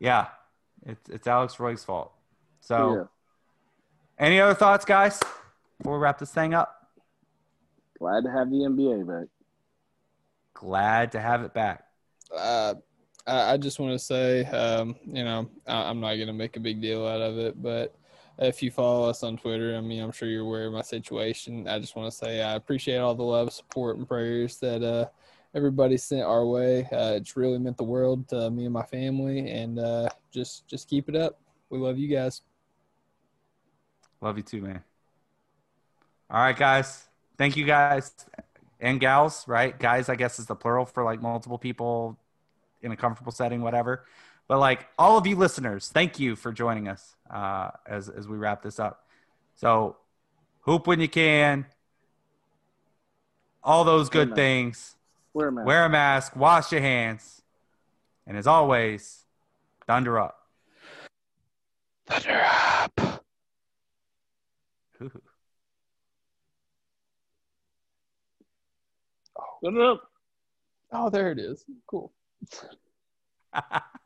Yeah, it's it's Alex Roy's fault. So, Yeah. any other thoughts, guys? Before we wrap this thing up, Glad to have the NBA back. glad to have it back. uh, I, I just want to say, um, you know, I, I'm not going to make a big deal out of it, but if you follow us on Twitter, I mean, I'm sure you're aware of my situation. I just want to say I appreciate all the love, support, and prayers that uh, everybody sent our way. Uh, it's really meant the world to me and my family, and uh, just just keep it up. We love you guys. Love you too, man. All right, guys. Thank you, guys and gals. Right, guys. I guess is the plural for like multiple people in a comfortable setting, whatever. But like all of you listeners, thank you for joining us uh, as as we wrap this up. So, hoop when you can. All those good Amen. things. Wear a mask. Wear a mask. Wash your hands. And as always, thunder up. Thunder up. Ooh. Put it up. Oh, there it is. Cool. *laughs*